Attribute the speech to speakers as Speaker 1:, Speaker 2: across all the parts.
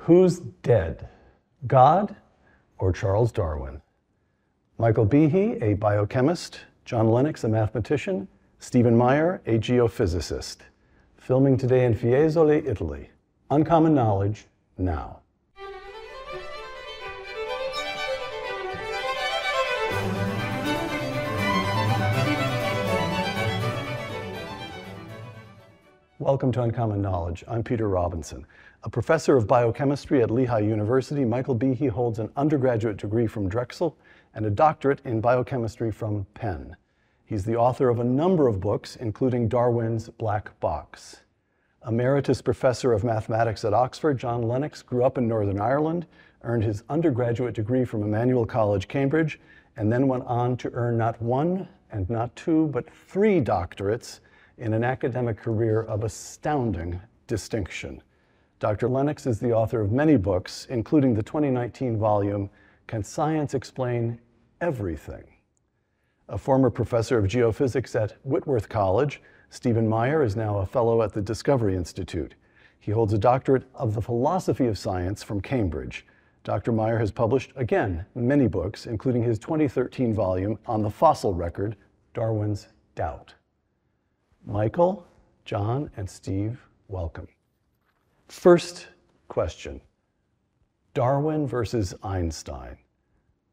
Speaker 1: Who's dead, God or Charles Darwin? Michael Behe, a biochemist, John Lennox, a mathematician, Stephen Meyer, a geophysicist. Filming today in Fiesole, Italy. Uncommon Knowledge, now. Welcome to Uncommon Knowledge. I'm Peter Robinson. A professor of biochemistry at Lehigh University, Michael Behe holds an undergraduate degree from Drexel and a doctorate in biochemistry from Penn. He's the author of a number of books, including Darwin's Black Box. Emeritus professor of mathematics at Oxford, John Lennox grew up in Northern Ireland, earned his undergraduate degree from Emmanuel College, Cambridge, and then went on to earn not one and not two, but three doctorates in an academic career of astounding distinction. Dr. Lennox is the author of many books, including the 2019 volume, Can Science Explain Everything? A former professor of geophysics at Whitworth College, Stephen Meyer is now a fellow at the Discovery Institute. He holds a doctorate of the philosophy of science from Cambridge. Dr. Meyer has published, again, many books, including his 2013 volume on the fossil record, Darwin's Doubt. Michael, John, and Steve, welcome. First question Darwin versus Einstein.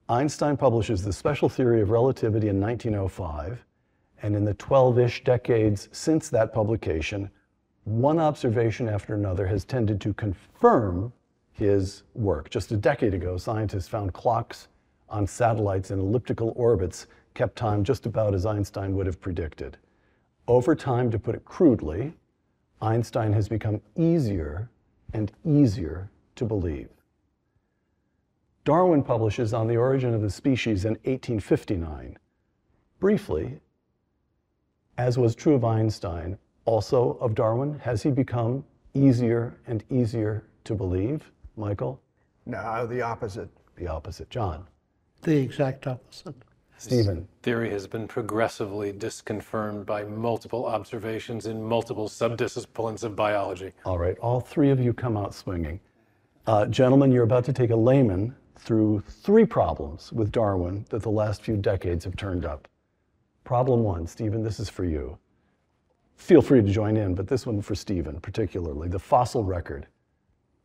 Speaker 1: Einstein publishes The Special Theory of Relativity in 1905, and in the 12 ish decades since that publication, one observation after another has tended to confirm his work. Just a decade ago, scientists found clocks on satellites in elliptical orbits kept time just about as Einstein would have predicted. Over time, to put it crudely, Einstein has become easier and easier to believe. Darwin publishes On the Origin of the Species in 1859. Briefly, as was true of Einstein, also of Darwin, has he become easier and easier to believe? Michael?
Speaker 2: No, the opposite.
Speaker 1: The opposite. John?
Speaker 3: The exact opposite.
Speaker 1: Stephen?
Speaker 4: Theory has been progressively disconfirmed by multiple observations in multiple subdisciplines of biology.
Speaker 1: All right, all three of you come out swinging. Uh, gentlemen, you're about to take a layman through three problems with Darwin that the last few decades have turned up. Problem one, Stephen, this is for you. Feel free to join in, but this one for Stephen particularly the fossil record.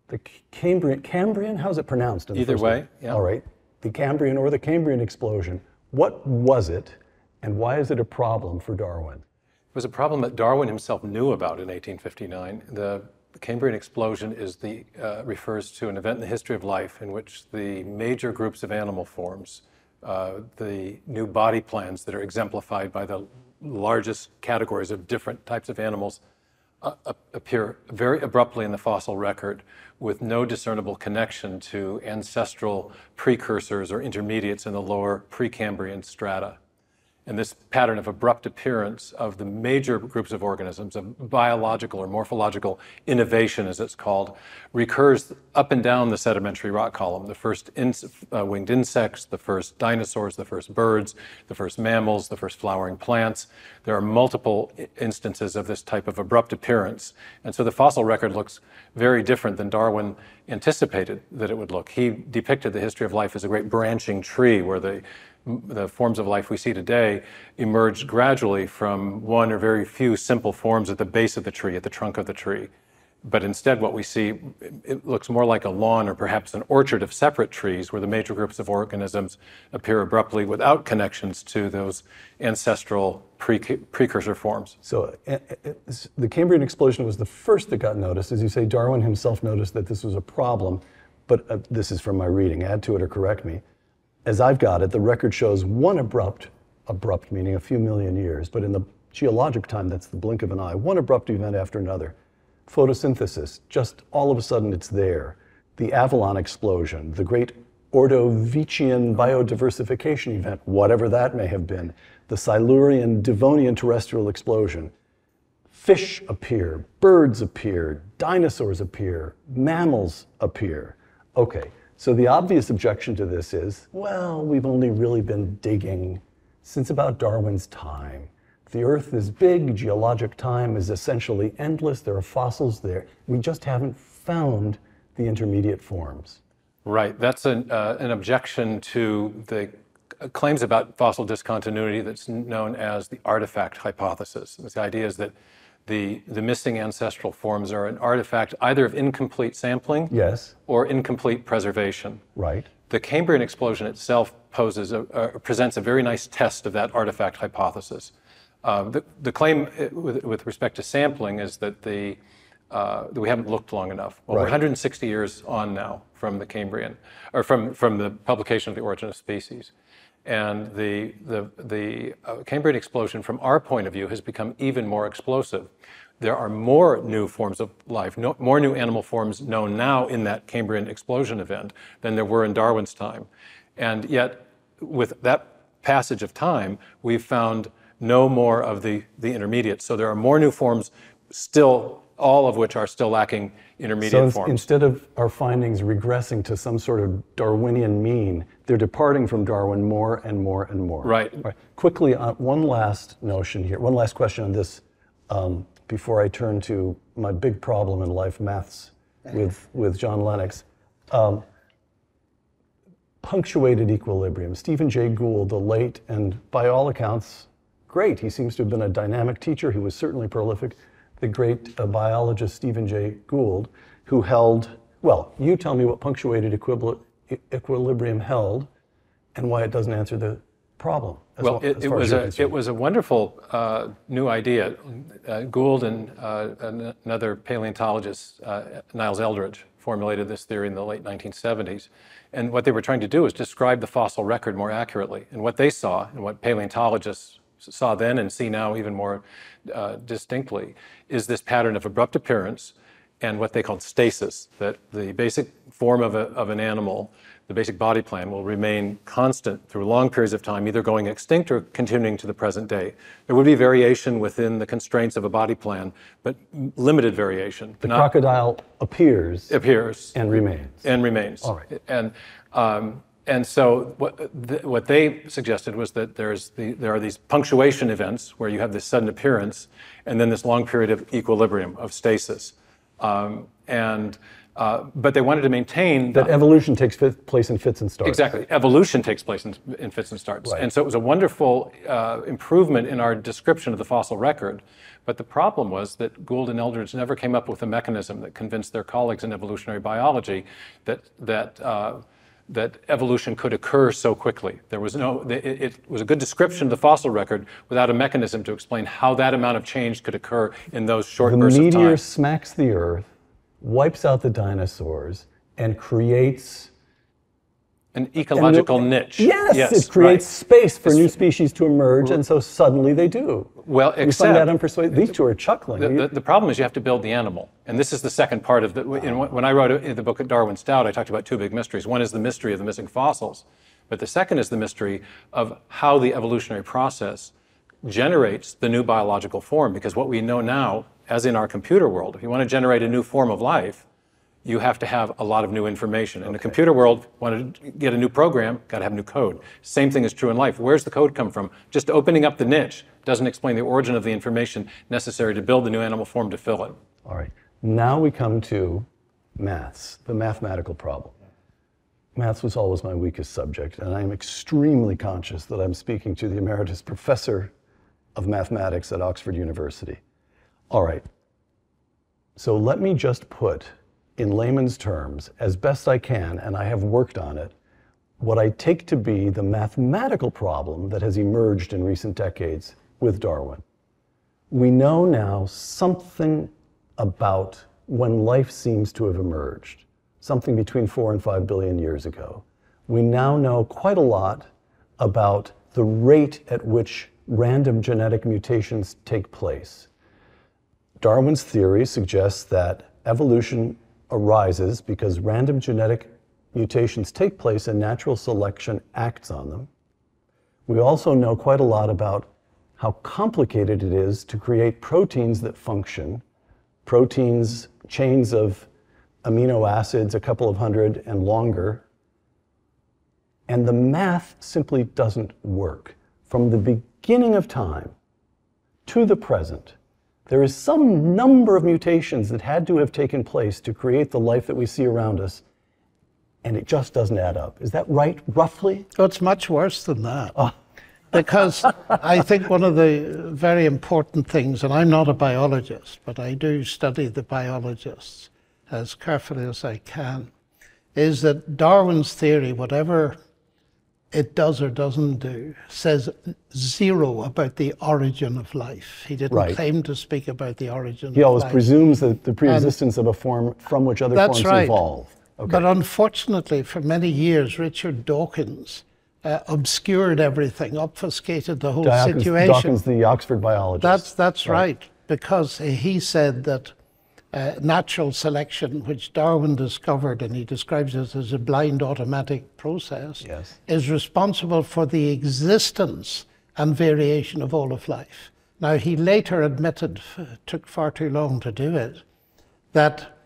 Speaker 1: The Cambrian, Cambrian, how's it pronounced?
Speaker 4: Either way, yeah.
Speaker 1: All right. The Cambrian or the Cambrian explosion. What was it, and why is it a problem for Darwin?
Speaker 4: It was a problem that Darwin himself knew about in 1859. The Cambrian explosion is the, uh, refers to an event in the history of life in which the major groups of animal forms, uh, the new body plans that are exemplified by the largest categories of different types of animals, appear very abruptly in the fossil record with no discernible connection to ancestral precursors or intermediates in the lower Precambrian strata. And this pattern of abrupt appearance of the major groups of organisms, of biological or morphological innovation, as it's called, recurs up and down the sedimentary rock column. The first in, uh, winged insects, the first dinosaurs, the first birds, the first mammals, the first flowering plants. There are multiple instances of this type of abrupt appearance. And so the fossil record looks very different than Darwin anticipated that it would look. He depicted the history of life as a great branching tree where the the forms of life we see today emerged gradually from one or very few simple forms at the base of the tree, at the trunk of the tree. But instead, what we see, it looks more like a lawn or perhaps an orchard of separate trees where the major groups of organisms appear abruptly without connections to those ancestral pre- precursor forms.
Speaker 1: So uh, uh, the Cambrian explosion was the first that got noticed. As you say, Darwin himself noticed that this was a problem, but uh, this is from my reading, add to it or correct me as I've got it, the record shows one abrupt, abrupt meaning a few million years, but in the geologic time, that's the blink of an eye, one abrupt event after another. Photosynthesis, just all of a sudden it's there. The Avalon explosion, the great Ordovician biodiversification event, whatever that may have been, the Silurian Devonian terrestrial explosion. Fish appear, birds appear, dinosaurs appear, mammals appear. Okay, so the obvious objection to this is, well, we've only really been digging since about Darwin's time. The Earth is big, geologic time is essentially endless, there are fossils there. We just haven't found the intermediate forms.
Speaker 4: Right. That's an, uh, an objection to the claims about fossil discontinuity that's known as the artifact hypothesis. The idea is that the, the missing ancestral forms are an artifact either of incomplete sampling
Speaker 1: Yes,
Speaker 4: or incomplete preservation.
Speaker 1: right.
Speaker 4: The Cambrian explosion itself poses a, uh, presents a very nice test of that artifact hypothesis. Uh, the, the claim uh, with, with respect to sampling is that, the, uh, that we haven't looked long enough. Well, we're 160 years on now from the Cambrian, or from, from the publication of The Origin of Species. And the, the, the uh, Cambrian explosion, from our point of view, has become even more explosive. There are more new forms of life, no, more new animal forms known now in that Cambrian explosion event than there were in Darwin's time. And yet, with that passage of time, we've found no more of the, the intermediate. So there are more new forms still, all of which are still lacking intermediate
Speaker 1: So ins-
Speaker 4: forms.
Speaker 1: instead of our findings regressing to some sort of Darwinian mean, they're departing from Darwin more and more and more.
Speaker 4: Right.
Speaker 1: All right. Quickly, uh, one last notion here, one last question on this um, before I turn to my big problem in life, maths, with, with John Lennox. Um, punctuated equilibrium. Stephen Jay Gould, the late and by all accounts, great. He seems to have been a dynamic teacher. He was certainly prolific. The great uh, biologist Stephen Jay Gould, who held, well, you tell me what punctuated equibli- equilibrium held and why it doesn't answer the problem. as
Speaker 4: Well,
Speaker 1: as
Speaker 4: it, was a
Speaker 1: concerned.
Speaker 4: it was a wonderful uh, new idea. Uh, Gould and uh, an- another paleontologist, uh, Niles Eldredge, formulated this theory in the late 1970s. And what they were trying to do is describe the fossil record more accurately. And what they saw, and what paleontologists saw then and see now even more uh, distinctly, is this pattern of abrupt appearance and what they called stasis, that the basic form of, a, of an animal, the basic body plan, will remain constant through long periods of time, either going extinct or continuing to the present day. There would be variation within the constraints of a body plan, but limited variation.
Speaker 1: the
Speaker 4: not
Speaker 1: crocodile appears
Speaker 4: appears
Speaker 1: and remains.
Speaker 4: and remains.
Speaker 1: All right.
Speaker 4: And um, and so what th- what they suggested was that there's the, there are these punctuation events where you have this sudden appearance, and then this long period of equilibrium of stasis, um, and uh, but they wanted to maintain
Speaker 1: that evolution takes fit, place in fits and starts.
Speaker 4: Exactly. Evolution takes place in, in fits and starts.
Speaker 1: Right.
Speaker 4: And so it was a wonderful uh, improvement in our description of the fossil record. But the problem was that Gould and Eldredge never came up with a mechanism that convinced their colleagues in evolutionary biology that, that, uh, that evolution could occur so quickly. There was no, it, it was a good description of the fossil record without a mechanism to explain how that amount of change could occur in those short
Speaker 1: The
Speaker 4: bursts of
Speaker 1: meteor smacks the earth, wipes out the dinosaurs, and creates
Speaker 4: An ecological niche.
Speaker 1: Yes, yes, it creates space for new species to emerge, and so suddenly they do.
Speaker 4: Well,
Speaker 1: You
Speaker 4: except
Speaker 1: find that unpersuasive. These two are chuckling.
Speaker 4: The, the, the problem is you have to build the animal. And this is the second part of the. In, when I wrote in the book at Darwin's Doubt, I talked about two big mysteries. One is the mystery of the missing fossils, but the second is the mystery of how the evolutionary process generates the new biological form. Because what we know now, as in our computer world, if you want to generate a new form of life, you have to have a lot of new information. In the computer world, want to get a new program, got to have new code. Same thing is true in life. Where's the code come from? Just opening up the niche doesn't explain the origin of the information necessary to build the new animal form to fill it.
Speaker 1: All right. Now we come to maths, the mathematical problem. Maths was always my weakest subject, and I am extremely conscious that I'm speaking to the emeritus professor of mathematics at Oxford University. All right. So let me just put in layman's terms, as best I can, and I have worked on it, what I take to be the mathematical problem that has emerged in recent decades with Darwin we know now something about when life seems to have emerged, something between four and five billion years ago. We now know quite a lot about the rate at which random genetic mutations take place. Darwin's theory suggests that evolution arises because random genetic mutations take place and natural selection acts on them. We also know quite a lot about how complicated it is to create proteins that function, proteins, chains of amino acids, a couple of hundred and longer. And the math simply doesn't work. From the beginning of time to the present, there is some number of mutations that had to have taken place to create the life that we see around us, and it just doesn't add up. Is that right, roughly?
Speaker 3: Oh, it's much worse than that. Because I think one of the very important things, and I'm not a biologist, but I do study the biologists as carefully as I can, is that Darwin's theory, whatever it does or doesn't do, says zero about the origin of life. He didn't
Speaker 1: Right.
Speaker 3: claim to speak about the origin
Speaker 1: He
Speaker 3: of
Speaker 1: always
Speaker 3: life.
Speaker 1: presumes that the preexistence of a form from which other forms
Speaker 3: right.
Speaker 1: evolve. Okay.
Speaker 3: But unfortunately, for many years, Richard Dawkins uh, obscured everything, obfuscated the whole
Speaker 1: Dawkins,
Speaker 3: situation.
Speaker 1: Dawkins, the Oxford biologist.
Speaker 3: That's that's right. because he said that uh, natural selection, which Darwin discovered, and he describes it as a blind automatic process,
Speaker 1: Yes.
Speaker 3: is responsible for the existence and variation of all of life. Now, he later admitted, took far too long to do it, that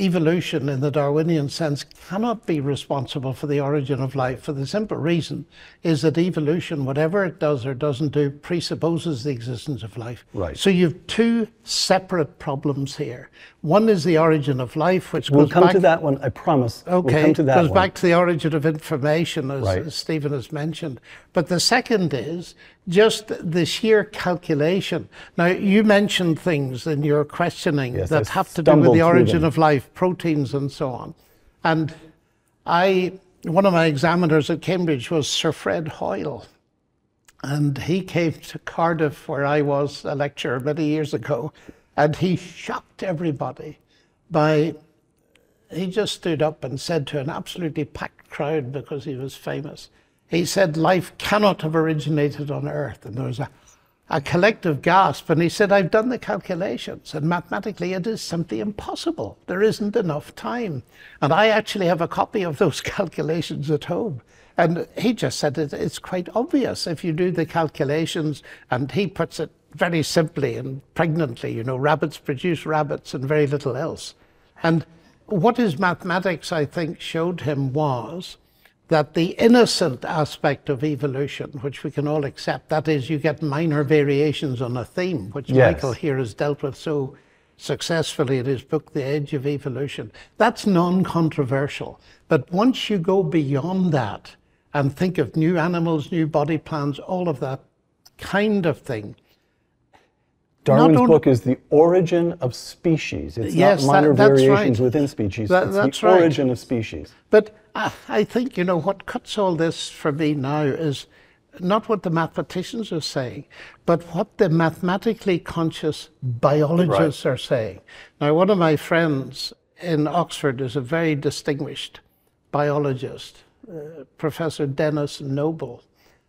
Speaker 3: evolution in the Darwinian sense cannot be responsible for the origin of life for the simple reason is that evolution, whatever it does or doesn't do, presupposes the existence of life.
Speaker 1: Right.
Speaker 3: So you have two separate problems here. One is the origin of life, which
Speaker 1: We'll
Speaker 3: goes
Speaker 1: come
Speaker 3: back
Speaker 1: to that one, I promise.
Speaker 3: Okay,
Speaker 1: We'll come to that
Speaker 3: goes
Speaker 1: one.
Speaker 3: back to the origin of information, as,
Speaker 1: Right.
Speaker 3: as Stephen has mentioned. But the second is just the sheer calculation. Now, you mentioned things in your questioning
Speaker 1: Yes,
Speaker 3: that
Speaker 1: I
Speaker 3: have to do with the origin of life, proteins, and so on. And I, one of my examiners at Cambridge was Sir Fred Hoyle. And he came to Cardiff, where I was a lecturer many years ago, and he shocked everybody by he just stood up and said to an absolutely packed crowd because he was famous, he said, Life cannot have originated on Earth. And there was a, a collective gasp. And he said, I've done the calculations, and mathematically it is simply impossible. There isn't enough time. And I actually have a copy of those calculations at home. And he just said it, it's quite obvious if you do the calculations, and he puts it very simply and pregnantly, you know, rabbits produce rabbits and very little else. And what his mathematics, I think, showed him was that the innocent aspect of evolution, which we can all accept, that is, you get minor variations on a theme, which
Speaker 1: Yes.
Speaker 3: Michael here has dealt with so successfully in his book, The Edge of Evolution, that's non controversial. But once you go beyond that and think of new animals, new body plans, all of that kind of thing,
Speaker 1: Darwin's
Speaker 3: only-
Speaker 1: book is the origin of species. It's
Speaker 3: Yes,
Speaker 1: not minor
Speaker 3: that's
Speaker 1: variations
Speaker 3: right.
Speaker 1: within species.
Speaker 3: That-
Speaker 1: it's
Speaker 3: that's
Speaker 1: the
Speaker 3: right.
Speaker 1: origin of species.
Speaker 3: But I I think, you know, what cuts all this for me now is not what the mathematicians are saying, but what the mathematically conscious biologists are saying. Now, one of my friends in Oxford is a very distinguished biologist, uh, Professor Denis Noble.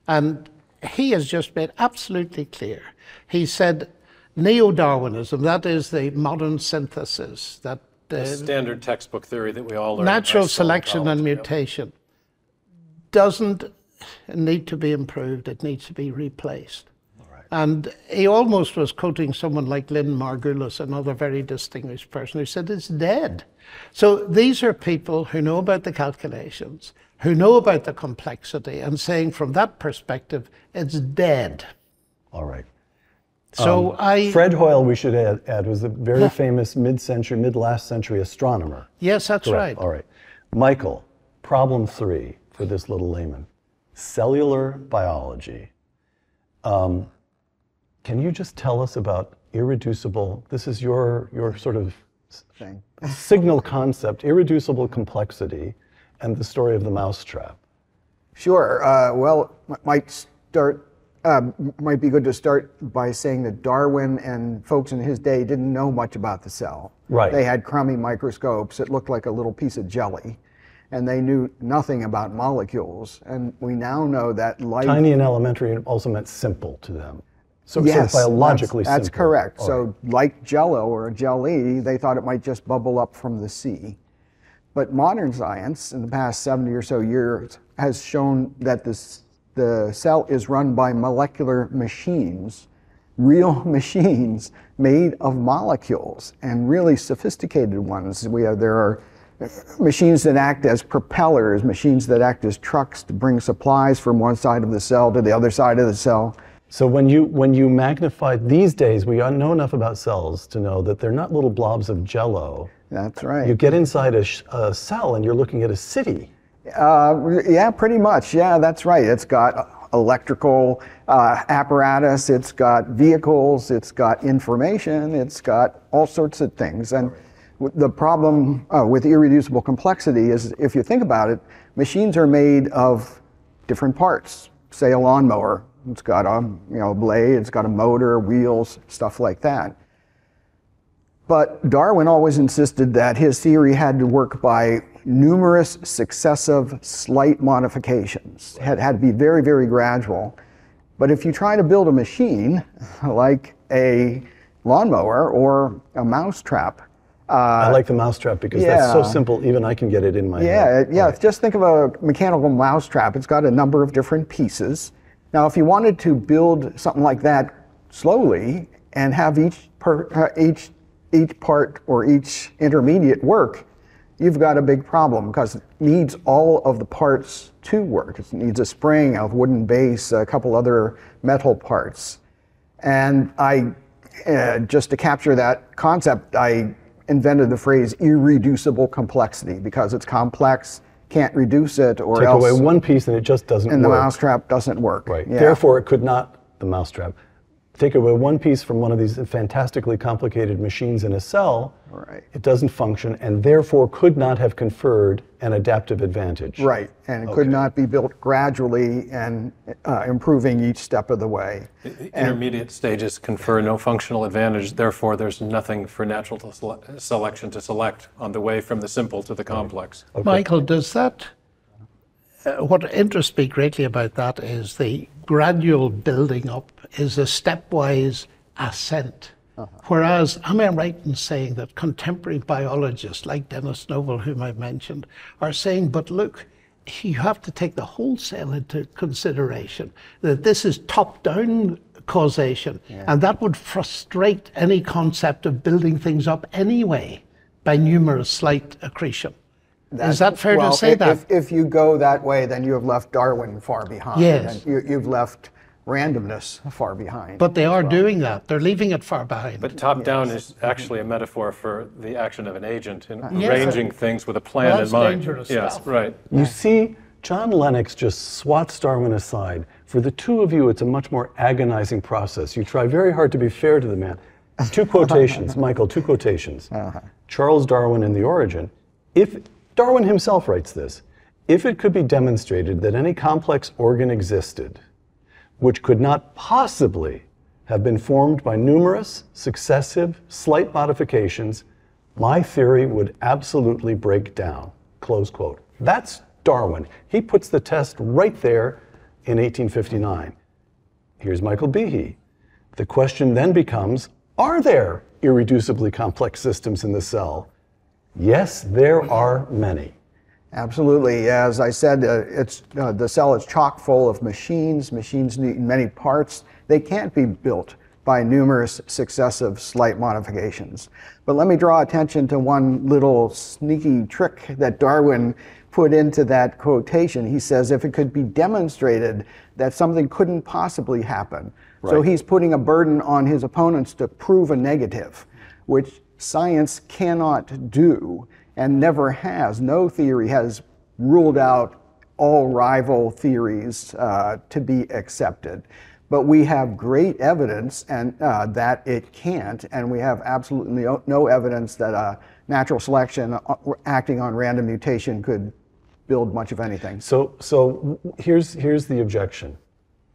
Speaker 3: And he has just made absolutely clear. He said, Neo Darwinism, that is the modern synthesis, that uh,
Speaker 4: Standard textbook theory that we all learn.
Speaker 3: natural selection and mutation doesn't need to be improved, it needs to be replaced. And he almost was quoting someone like Lynn Margulis, another very distinguished person, who said it's dead. So these are people who know about the calculations, who know about the complexity, and saying from that perspective, it's dead.
Speaker 1: All right.
Speaker 3: So I.
Speaker 1: Um, Fred Hoyle, we should add, add was a very famous mid-century, mid-last century astronomer.
Speaker 3: yes, that's
Speaker 1: Correct.
Speaker 3: right.
Speaker 1: All right. Michael, problem three for this little layman cellular biology. Um, can you just tell us about irreducible? This is your, your sort of
Speaker 2: Thing.
Speaker 1: signal concept, irreducible complexity, and the story of the mousetrap.
Speaker 2: Sure. Uh, well, m- might start. Uh, might be good to start by saying that Darwin and folks in his day didn't know much about the cell.
Speaker 1: Right.
Speaker 2: They had crummy microscopes that looked like a little piece of jelly, and they knew nothing about molecules. And we now know that life.
Speaker 1: Tiny and elementary also meant simple to them. So,
Speaker 2: yes,
Speaker 1: of biologically
Speaker 2: that's, that's correct.
Speaker 1: All
Speaker 2: so, like Jello or a jelly, they thought it might just bubble up from the sea. But modern science, in the past 70 or so years, has shown that this, the cell is run by molecular machines, real machines made of molecules, and really sophisticated ones. We have, there are machines that act as propellers, machines that act as trucks to bring supplies from one side of the cell to the other side of the cell.
Speaker 1: So when you when you magnify these days, we know enough about cells to know that they're not little blobs of jello.
Speaker 2: That's right.
Speaker 1: You get inside a, a cell and you're looking at a city.
Speaker 2: Uh, yeah, pretty much. Yeah, that's right. It's got electrical uh, apparatus, it's got vehicles, it's got information, it's got all sorts of things. And the problem uh, with irreducible complexity is if you think about it, machines are made of different parts. Say a lawnmower, it's got a you know blade, it's got a motor, wheels, stuff like that. But Darwin always insisted that his theory had to work by numerous successive slight modifications. Had, had to be very, very gradual. But if you try to build a machine like a lawnmower or a mousetrap, uh,
Speaker 1: I like the mousetrap because that's so simple, even I can get it in my
Speaker 2: yeah,
Speaker 1: head.
Speaker 2: yeah. Just think of a mechanical mousetrap. It's got a number of different pieces. Now, if you wanted to build something like that slowly and have each per, uh, each each part or each intermediate work, you've got a big problem because it needs all of the parts to work. It needs a spring, a wooden base, a couple other metal parts. And I, uh, just to capture that concept, I invented the phrase irreducible complexity because it's complex, can't reduce it, or
Speaker 1: Take
Speaker 2: else
Speaker 1: away one piece and it just doesn't work.
Speaker 2: and the mousetrap doesn't work.
Speaker 1: Right.
Speaker 2: Yeah.
Speaker 1: Therefore, it could not, the mousetrap, take away one piece from one of these fantastically complicated machines in a cell.
Speaker 2: Right.
Speaker 1: It doesn't function and therefore could not have conferred an adaptive advantage.
Speaker 2: Right, and it could not be built gradually and uh, improving each step of the way.
Speaker 4: The intermediate stages confer no functional advantage, therefore there's nothing for natural to sele- selection to select on the way from the simple to the complex.
Speaker 3: Michael, does that? Uh, what interests me greatly about that is the gradual building up is a stepwise ascent. Uh-huh. Whereas, am I right in saying that contemporary biologists like Denis Noble, whom I mentioned, are saying, but look, you have to take the whole cell into consideration, that this is top down causation, and that would frustrate any concept of building things up anyway by numerous slight accretion. Is that fair
Speaker 2: well,
Speaker 3: to say
Speaker 2: if,
Speaker 3: that?
Speaker 2: If, if you go that way, then you have left Darwin far behind.
Speaker 3: Yes.
Speaker 2: And you, you've left randomness far behind.
Speaker 3: But they are doing that. They're leaving it far behind.
Speaker 4: But top down is actually a metaphor for the action of an agent in
Speaker 3: Yes.
Speaker 4: arranging things with a plan
Speaker 3: Well,
Speaker 4: in
Speaker 3: that's
Speaker 4: mind.
Speaker 3: dangerous
Speaker 4: yes,
Speaker 3: stuff.
Speaker 4: right.
Speaker 1: You see, John Lennox just swats Darwin aside. For the two of you, it's a much more agonizing process. You try very hard to be fair to the man. Two quotations, Michael, two quotations. Uh-huh. Charles Darwin in The Origin. If Darwin himself writes this, if it could be demonstrated that any complex organ existed, which could not possibly have been formed by numerous, successive, slight modifications, my theory would absolutely break down. Close quote. That's Darwin. He puts the test right there in 1859. Here's Michael Behe. The question then becomes Are there irreducibly complex systems in the cell? Yes, there are many.
Speaker 2: Absolutely. As I said, uh, it's, uh, the cell is chock full of machines. Machines need many parts. They can't be built by numerous successive slight modifications. But let me draw attention to one little sneaky trick that Darwin put into that quotation. He says, if it could be demonstrated that something couldn't possibly happen. So he's putting a burden on his opponents to prove a negative, which science cannot do and never has. No theory has ruled out all rival theories uh, to be accepted. But we have great evidence and uh, that it can't, and we have absolutely no, evidence that uh, natural selection uh, acting on random mutation could build much of anything.
Speaker 1: So, so here's, here's the objection.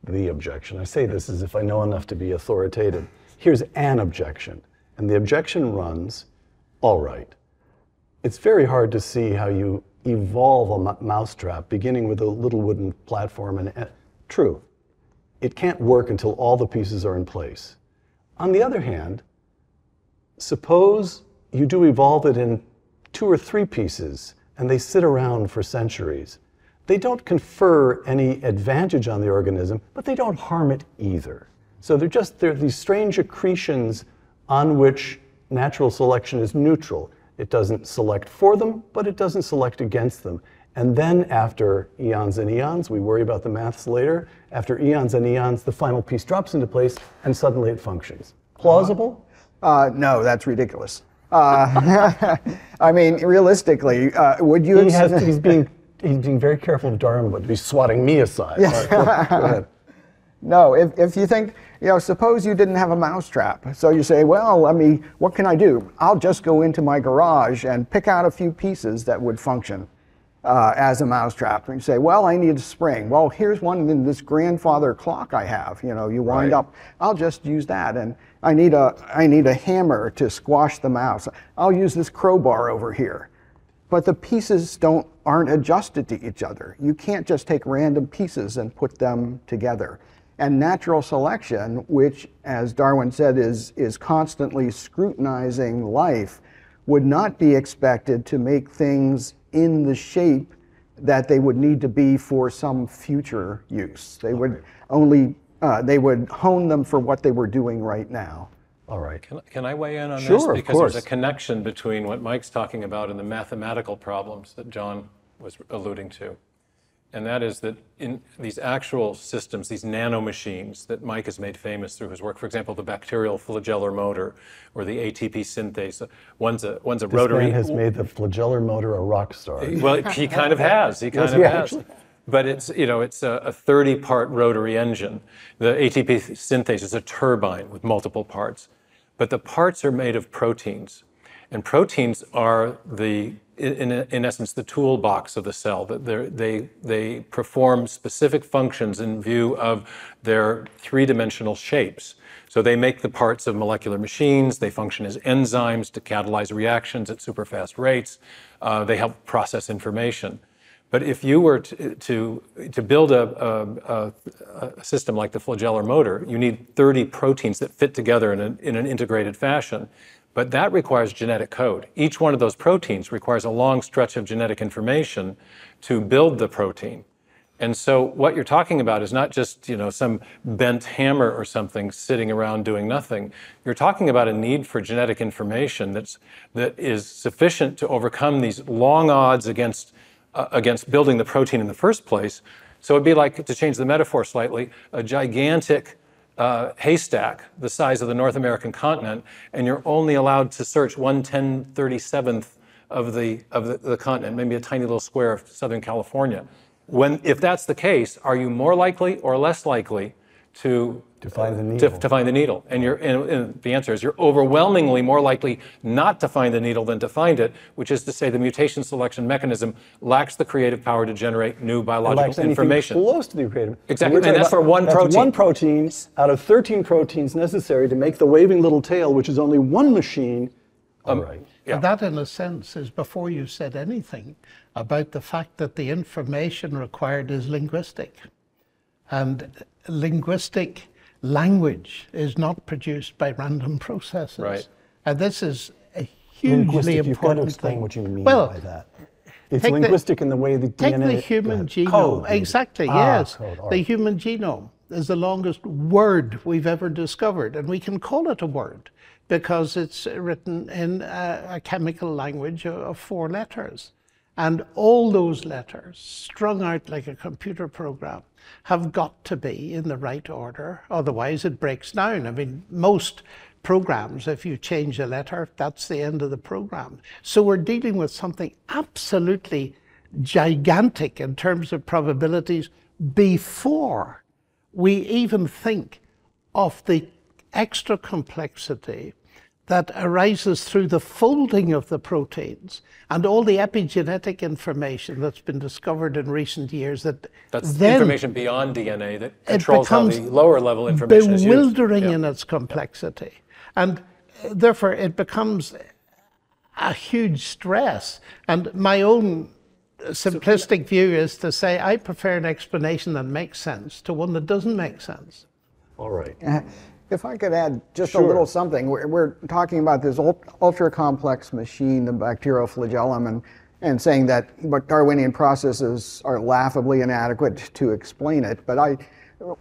Speaker 1: The objection. I say this as if I know enough to be authoritative. Here's an objection. And the objection runs all right. It's very hard to see how you evolve a mousetrap beginning with a little wooden platform. And uh, true, it can't work until all the pieces are in place. On the other hand, suppose you do evolve it in two or three pieces and they sit around for centuries. They don't confer any advantage on the organism, but they don't harm it either. So they're just they're these strange accretions on which natural selection is neutral. It doesn't select for them, but it doesn't select against them. And then after eons and eons, we worry about the maths later, after eons and eons, the final piece drops into place and suddenly it functions. Plausible?
Speaker 2: Uh, no, that's ridiculous. Uh, I mean, realistically, uh, would you?
Speaker 1: He has, he's, being, he's being very careful of Darwin, but he's swatting me aside. All right, go- go ahead.
Speaker 2: No, if, if you think, you know, suppose you didn't have a mousetrap. So you say, well, let me, what can I do? I'll just go into my garage and pick out a few pieces that would function uh, as a mousetrap. And you say, well, I need a spring. Well, here's one in this grandfather clock I have. You know, you wind
Speaker 1: Right.
Speaker 2: up, I'll just use that. And I need a, I need a hammer to squash the mouse. I'll use this crowbar over here. But the pieces don't, aren't adjusted to each other. You can't just take random pieces and put them together. And natural selection, which, as Darwin said, is, is constantly scrutinizing life, would not be expected to make things in the shape that they would need to be for some future use. They would only, uh, they would hone them for what they were doing right now.
Speaker 1: All right.
Speaker 4: Can, can I weigh in on
Speaker 1: Sure,
Speaker 4: this?
Speaker 1: of
Speaker 4: Because there's a connection between what Mike's talking about and the mathematical problems that John was alluding to. And that is that in these actual systems, these nanomachines that Mike has made famous through his work, for example, the bacterial flagellar motor or the ATP synthase, one's a, one's a
Speaker 1: This
Speaker 4: rotary.
Speaker 1: man has made the flagellar motor a rock star.
Speaker 4: Well, he kind of has. He kind
Speaker 1: Yes,
Speaker 4: of
Speaker 1: he
Speaker 4: has.
Speaker 1: actually-
Speaker 4: But it's you know it's a 30 part rotary engine. The ATP synthase is a turbine with multiple parts, but the parts are made of proteins, and proteins are the in, in essence the toolbox of the cell. That they they perform specific functions in view of their three dimensional shapes. So they make the parts of molecular machines. They function as enzymes to catalyze reactions at super fast rates. Uh, they help process information. But if you were to, to, to build a, a, a, system like the flagellar motor, you need 30 proteins that fit together in, a, in an integrated fashion. But that requires genetic code. Each one of those proteins requires a long stretch of genetic information to build the protein. And so what you're talking about is not just, you know, some bent hammer or something sitting around doing nothing. You're talking about a need for genetic information that's that is sufficient to overcome these long odds against uh, against building the protein in the first place. So it'd be like to change the metaphor slightly, a gigantic uh, haystack the size of the North American continent, and you're only allowed to search one ten thirty seventh of the of the, the continent, maybe a tiny little square of Southern California. When, if that's the case, are you more likely or less likely to
Speaker 1: To find the needle.
Speaker 4: to find the needle? And, you're, and, and the answer is you're overwhelmingly more likely not to find the needle than to find it, which is to say the mutation selection mechanism lacks the creative power to generate new biological
Speaker 1: anything
Speaker 4: information.
Speaker 1: close to the creative.
Speaker 4: Exactly,
Speaker 1: we're
Speaker 4: and that's
Speaker 1: about-
Speaker 4: for one
Speaker 1: that's
Speaker 4: protein.
Speaker 1: one protein out of 13 proteins necessary to make the waving little tail, which is only one machine.
Speaker 4: Um,
Speaker 1: All right.
Speaker 3: And that, in a sense, is before you said anything about the fact that the information required is linguistic. And linguistic language is not produced by random processes.
Speaker 4: Right.
Speaker 3: And this is a hugely
Speaker 1: Linguistic, you've got to
Speaker 3: important
Speaker 1: explain
Speaker 3: thing.
Speaker 1: what you mean
Speaker 3: well,
Speaker 1: by that. It's
Speaker 3: take the-
Speaker 1: linguistic in the way the
Speaker 3: Take
Speaker 1: DNA
Speaker 3: the human
Speaker 1: Go
Speaker 3: genome.
Speaker 1: Code,
Speaker 3: exactly,
Speaker 1: Ah,
Speaker 3: yes.
Speaker 1: code, all
Speaker 3: The human genome is the longest word we've ever discovered, and we can call it a word because it's written in a, a chemical language of, of four letters. And all those letters, strung out like a computer program, have got to be in the right order, otherwise it breaks down. I mean, most programs, if you change a letter, that's the end of the program. So we're dealing with something absolutely gigantic in terms of probabilities before we even think of the extra complexity that arises through the folding of the proteins and all the epigenetic information that's been discovered in recent years that
Speaker 4: That's
Speaker 3: then
Speaker 4: information beyond DNA that controls how the lower level information is used.
Speaker 3: bewildering
Speaker 4: Yeah.
Speaker 3: in its complexity. And uh, therefore, it becomes a huge stress. And my own simplistic view is to say I prefer an explanation that makes sense to one that doesn't make sense.
Speaker 1: All right.
Speaker 2: If I could add just
Speaker 1: Sure.
Speaker 2: a little something, we're, we're talking about this ultra complex machine, the bacterial flagellum, and, and saying that but Darwinian processes are laughably inadequate to explain it. But I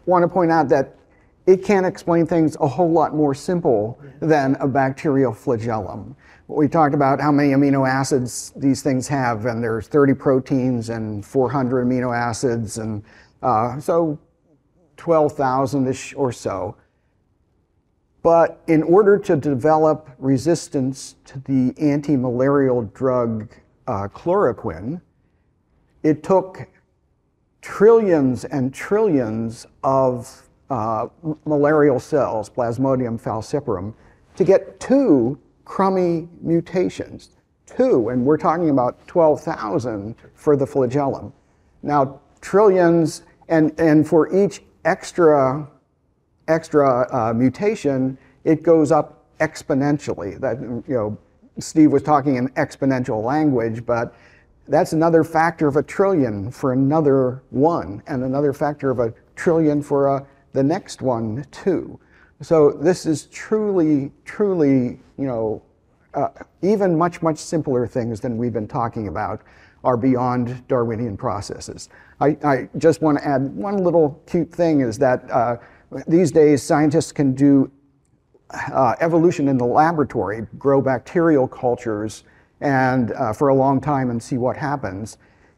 Speaker 2: want to point out that it can explain things a whole lot more simple than a bacterial flagellum. We talked about how many amino acids these things have, and there's 30 proteins and 400 amino acids, and uh, so 12,000-ish or so. But in order to develop resistance to the anti-malarial drug uh, chloroquine, it took trillions and trillions of uh, malarial cells, Plasmodium falciparum, to get two crummy mutations. Two, and we're talking about 12,000 for the flagellum. Now, trillions, and, and for each extra, extra uh, mutation, it goes up exponentially. That, you know, Steve was talking in exponential language, but that's another factor of a trillion for another one, and another factor of a trillion for a, the next one, too. So this is truly, truly, you know, uh, even much, much simpler things than we've been talking about are beyond Darwinian processes. I, I just want to add one little cute thing is that uh, these days scientists can do uh, evolution in the laboratory, grow bacterial cultures, and uh, for a long time and see what happens.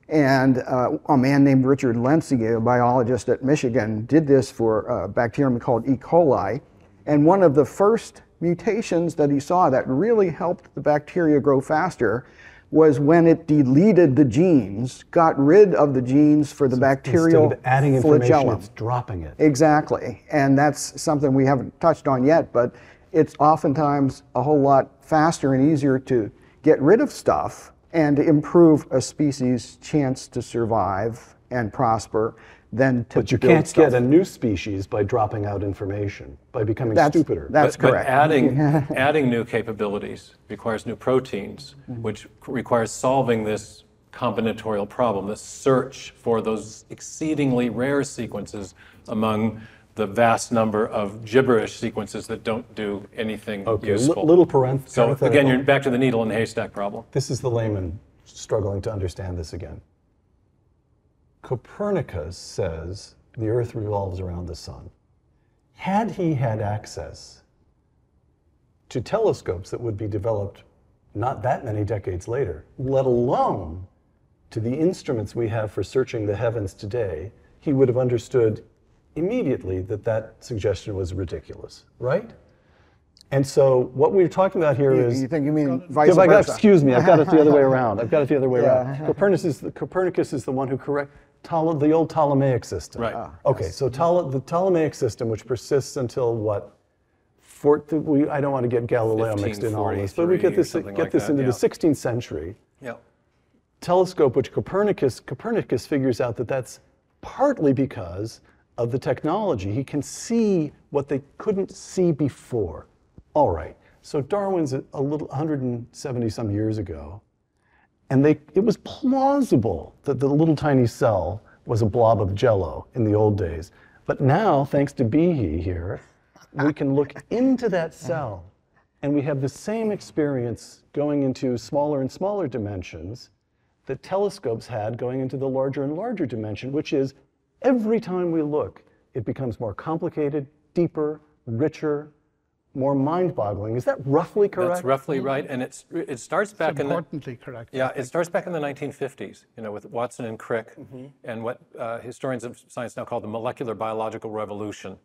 Speaker 2: And uh, a man named Richard Lenski, a biologist at Michigan, did this for a bacterium called E. coli. And one of the first mutations that he saw that really helped the bacteria grow faster was when it deleted the genes, got rid of the genes for the bacterial
Speaker 1: Instead of adding information,
Speaker 2: flagellum.
Speaker 1: it's dropping it.
Speaker 2: Exactly. And that's something we haven't touched on yet, but it's oftentimes a whole lot faster and easier to get rid of stuff and improve a species' chance to survive and prosper than to
Speaker 1: But you
Speaker 2: build
Speaker 1: can't
Speaker 2: stuff.
Speaker 1: get a new species by dropping out information, by becoming
Speaker 2: That's-
Speaker 1: stupider.
Speaker 2: That's
Speaker 4: But- but
Speaker 2: correct.
Speaker 4: adding, adding new capabilities requires new proteins,
Speaker 2: Mm-hmm.
Speaker 4: which requires solving this combinatorial problem, this search for those exceedingly rare sequences among the vast number of gibberish sequences that don't do anything
Speaker 1: Okay, li-
Speaker 4: useful.
Speaker 1: little parenth-
Speaker 4: So again, you're back to the needle in the haystack problem.
Speaker 1: This is the layman struggling to understand this again. Copernicus says the earth revolves around the sun. Had he had access to telescopes that would be developed not that many decades later, let alone to the instruments we have for searching the heavens today, he would have understood immediately that that suggestion was ridiculous, right? And so what we're talking about here
Speaker 2: You,
Speaker 1: is
Speaker 2: you think you mean vice
Speaker 1: got,
Speaker 2: versa?
Speaker 1: excuse me, I've got it the other way around. I've got it the other way
Speaker 2: Yeah.
Speaker 1: around. Copernicus is the, Copernicus is the one who correct Ptole- the old Ptolemaic system.
Speaker 4: Right. Ah,
Speaker 1: okay, so Ptole- the Ptolemaic system, which persists until what? Four, we, I don't want to get Galileo mixed in all this, but we get this get
Speaker 4: like
Speaker 1: this
Speaker 4: that,
Speaker 1: into
Speaker 4: yeah.
Speaker 1: the 16th century.
Speaker 4: Yeah.
Speaker 1: Telescope, which Copernicus Copernicus figures out that that's partly because of the technology. He can see what they couldn't see before. All right. So Darwin's a, a little 170 some years ago, and they it was plausible that the little tiny cell was a blob of jello in the old days. But now, thanks to Behe here, we can look into that cell and we have the same experience going into smaller and smaller dimensions that telescopes had going into the larger and larger dimension, which is every time we look, it becomes more complicated, deeper, richer, more mind-boggling. Is that roughly correct?
Speaker 4: That's roughly right, and it's, it starts back in the,
Speaker 3: Importantly correct.
Speaker 4: Yeah, it starts back in the 1950s, you know, with Watson and Crick,
Speaker 1: Mm-hmm.
Speaker 4: and what uh, historians of science now call the molecular biological revolution.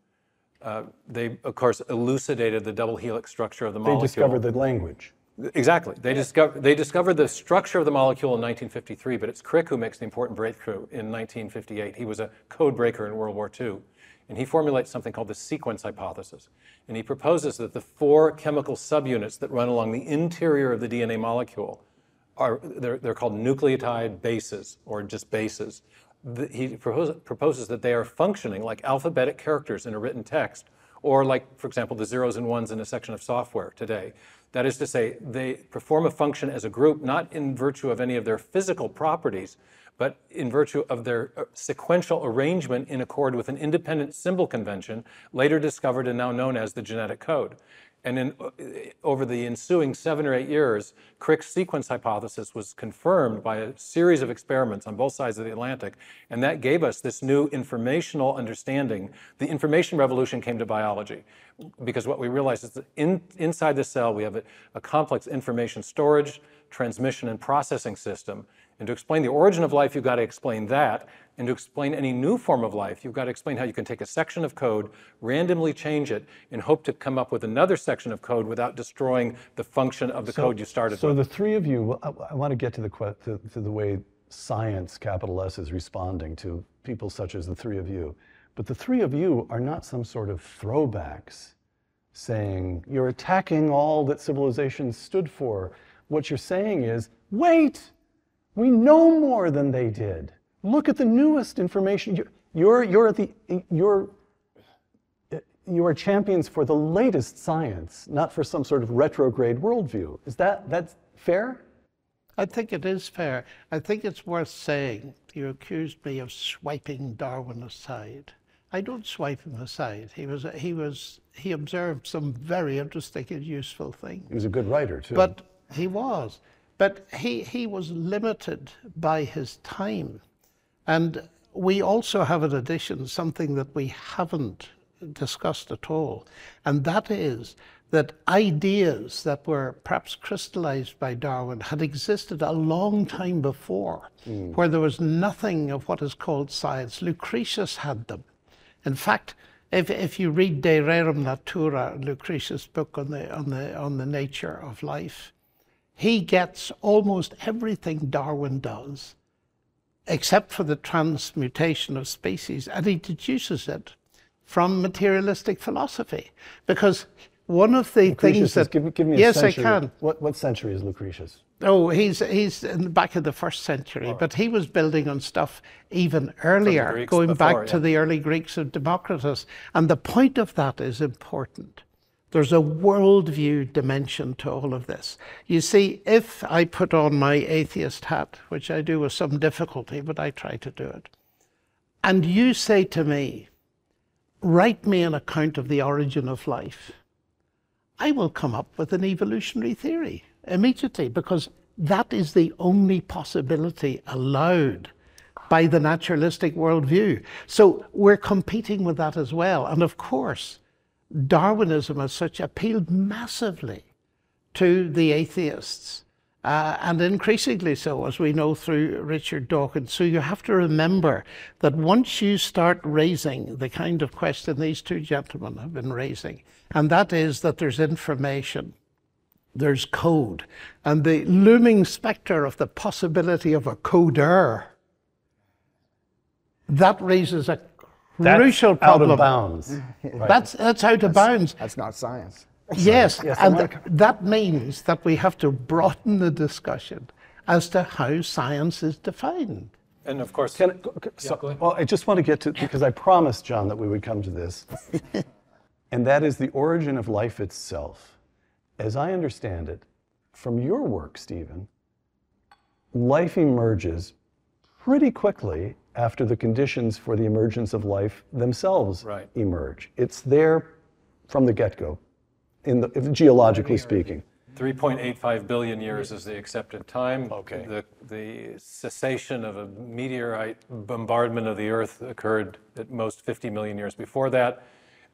Speaker 4: Uh, they, of course, elucidated the double helix structure of the molecule.
Speaker 1: they discovered the language.
Speaker 4: Exactly. They, discover, they discovered the structure of the molecule in 1953, but it's Crick who makes the important breakthrough in 1958. He was a code breaker in World War II. And he formulates something called the sequence hypothesis. And he proposes that the four chemical subunits that run along the interior of the DNA molecule are they're, they're called nucleotide bases or just bases. The- he propose, proposes that they are functioning like alphabetic characters in a written text, or like, for example, the zeros and ones in a section of software today. That is to say, they perform a function as a group, not in virtue of any of their physical properties, but in virtue of their uh, sequential arrangement in accord with an independent symbol convention, later discovered and now known as the genetic code. And in, uh, over the ensuing seven or eight years, Crick's sequence hypothesis was confirmed by a series of experiments on both sides of the Atlantic. And that gave us this new informational understanding. The information revolution came to biology because what we realized is that in, inside the cell, we have a, a complex information storage, transmission, and processing system. And to explain the origin of life, you've got to explain that. And to explain any new form of life, you've got to explain how you can take a section of code, randomly change it, and hope to come up with another section of code without destroying the function of the code you started
Speaker 1: so
Speaker 4: with.
Speaker 1: So the three of you, I, I want to get to the to, to the way science, capital S, is responding to people such as the three of you. But the three of you are not some sort of throwbacks saying you're attacking all that civilization stood for. What you're saying is, wait, we know more than they did. Look at the newest information. You're, you're, you're the, you're, you are champions for the latest science, not for some sort of retrograde worldview. Is that that's fair?
Speaker 3: I think it is fair. I think it's worth saying you accused me of swiping Darwin aside. I don't swipe him aside. He was he was he observed some very interesting and useful things.
Speaker 1: He was a good writer too.
Speaker 3: But he was. But he, he was limited by his time. And we also have in addition something that we haven't discussed at all. And that is that ideas that were perhaps crystallized by Darwin had existed a long time before, hmm. where there was nothing of what is called science. Lucretius had them. In fact, if, if you read De Rerum Natura, Lucretius' book on the, on, the, on the nature of life, he gets almost everything Darwin does, except for the transmutation of species, and he deduces it from materialistic philosophy. Because one of the
Speaker 1: Lucretius
Speaker 3: things
Speaker 1: is-
Speaker 3: that
Speaker 1: give, me- give me a
Speaker 3: yes. I can.
Speaker 1: What, what century is Lucretius?
Speaker 3: Oh, he's he's in the back of the first century, but he was building on stuff even earlier, going
Speaker 4: before,
Speaker 3: back to the early Greeks of Democritus. And the point of that is important. There's a worldview dimension to all of this. You see, if I put on my atheist hat, which I do with some difficulty, but I try to do it, and you say to me, write me an account of the origin of life, I will come up with an evolutionary theory immediately because that is the only possibility allowed by the naturalistic worldview. So we're competing with that as well. And of course, Darwinism as such appealed massively to the atheists. Uh, and increasingly so, as we know through Richard Dawkins. So you have to remember that once you start raising the kind of question these two gentlemen have been raising, and that is that there's information, there's code, and the looming spectre of the possibility of a coder, that raises a
Speaker 1: That's
Speaker 3: crucial
Speaker 1: out
Speaker 3: problem.
Speaker 1: of bounds. Right.
Speaker 3: That's, that's out of bounds.
Speaker 2: That's not science.
Speaker 3: Yes,
Speaker 1: Yes,
Speaker 3: and
Speaker 1: wanna-
Speaker 3: th- that means that we have to broaden the discussion as to how science is defined.
Speaker 4: And of course,
Speaker 1: Can, so, well, I just want to get to because I promised John that we would come to this, and that is the origin of life itself. As I understand it, from your work, Stephen, life emerges pretty quickly after the conditions for the emergence of life themselves
Speaker 4: Right.
Speaker 1: emerge. It's there from the get-go, in the, if geologically speaking.
Speaker 4: 3.85 billion years is the accepted time.
Speaker 1: Okay.
Speaker 4: The, the cessation of a meteorite bombardment of the Earth occurred at most 50 million years before that.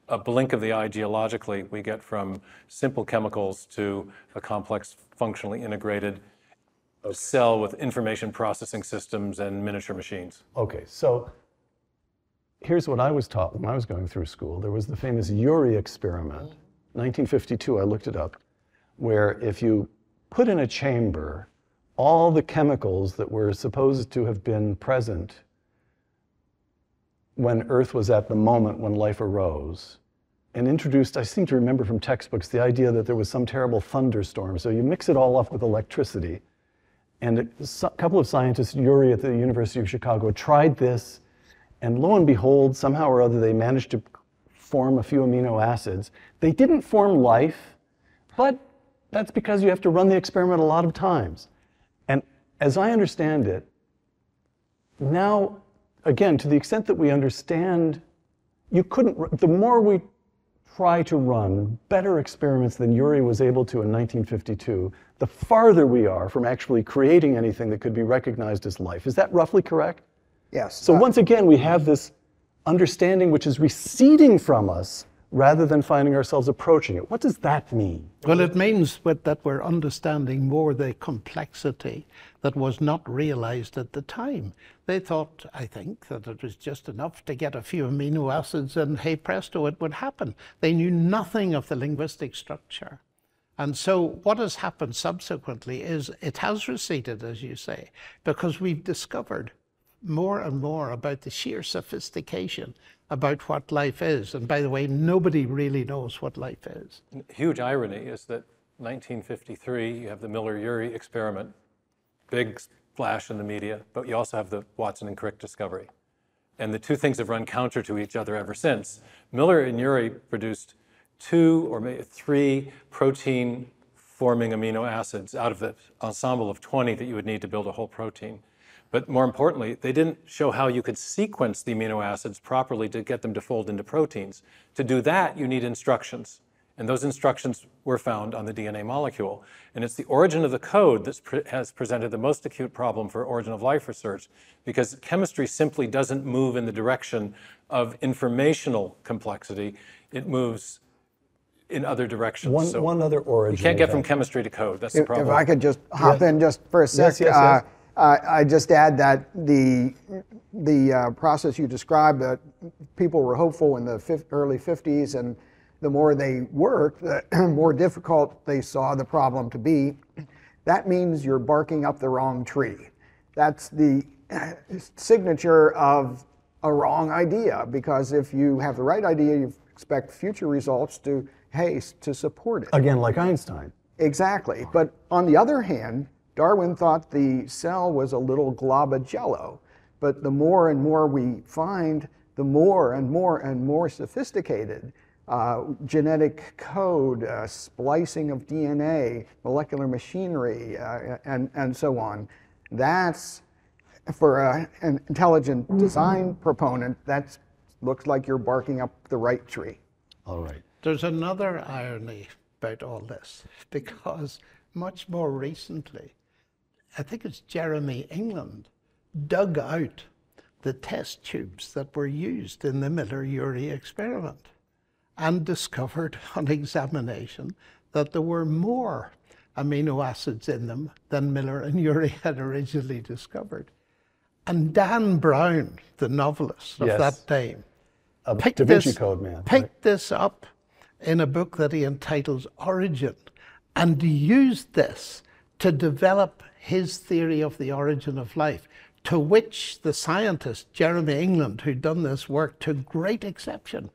Speaker 4: A blink of the eye geologically, we get from simple chemicals to a complex, functionally integrated cell with information processing systems and miniature machines.
Speaker 1: Okay, so here's what I was taught when I was going through school. There was the famous Urey experiment, 1952, I looked it up, where if you put in a chamber all the chemicals that were supposed to have been present when Earth was at the moment when life arose, and introduced, I seem to remember from textbooks, the idea that there was some terrible thunderstorm. So you mix it all up with electricity. And a couple of scientists, Urey at the University of Chicago, tried this, and lo and behold, somehow or other, they managed to form a few amino acids. They didn't form life, but that's because you have to run the experiment a lot of times. And as I understand it, now, again, to the extent that we understand, you couldn't, the more we try to run better experiments than Urey was able to in 1952, the farther we are from actually creating anything that could be recognized as life. Is that roughly correct?
Speaker 2: Yes.
Speaker 1: So
Speaker 2: uh,
Speaker 1: once again, we have this understanding which is receding from us rather than finding ourselves approaching it. What does that mean?
Speaker 3: Well, it means that we're understanding more the complexity that was not realized at the time. They thought, I think, that it was just enough to get a few amino acids and hey presto, it would happen. They knew nothing of the linguistic structure. And so what has happened subsequently is it has receded, as you say, because we've discovered more and more about the sheer sophistication about what life is. And by the way, nobody really knows what life is.
Speaker 4: Huge irony is that 1953, you have the Miller-Urey experiment, big splash in the media, but you also have the Watson and Crick discovery. And the two things have run counter to each other ever since. Miller and Urey produced two or maybe three protein forming amino acids out of the ensemble of 20 that you would need to build a whole protein. But more importantly, they didn't show how you could sequence the amino acids properly to get them to fold into proteins. To do that, you need instructions. And those instructions were found on the DNA molecule. And it's the origin of the code that pre has presented the most acute problem for origin of life research because chemistry simply doesn't move in the direction of informational complexity. It moves in other directions.
Speaker 1: One,
Speaker 4: so
Speaker 1: one other origin.
Speaker 4: you can't get from chemistry to code. That's the problem.
Speaker 2: if I could just hop in just for a sec,
Speaker 1: Yes, yes,
Speaker 2: uh,
Speaker 1: yes.
Speaker 2: I I just add that the the uh, process you described that people were hopeful in the fif- early 50s, and the more they worked, the more difficult they saw the problem to be. That means you're barking up the wrong tree. That's the signature of a wrong idea because if you have the right idea, you expect future results to haste to support it.
Speaker 1: Again, like Einstein.
Speaker 2: Exactly. But on the other hand, Darwin thought the cell was a little glob of jello. But the more and more we find, the more and more and more sophisticated uh, genetic code, uh, splicing of DNA, molecular machinery, uh, and, and so on. That's for a, an intelligent design proponent, that looks like you're barking up the right tree.
Speaker 1: All right.
Speaker 3: There's another irony about all this because much more recently, I think it's Jeremy England dug out the test tubes that were used in the Miller Urey experiment and discovered on examination that there were more amino acids in them than Miller and Urey had originally discovered. And Dan Brown, the novelist of
Speaker 1: Yes.
Speaker 3: that time,
Speaker 1: A
Speaker 3: picked this,
Speaker 1: Code man.
Speaker 3: picked this up in a book that he entitles Origin and used this to develop his theory of the origin of life, to which the scientist Jeremy England, who'd done this work, took great exception.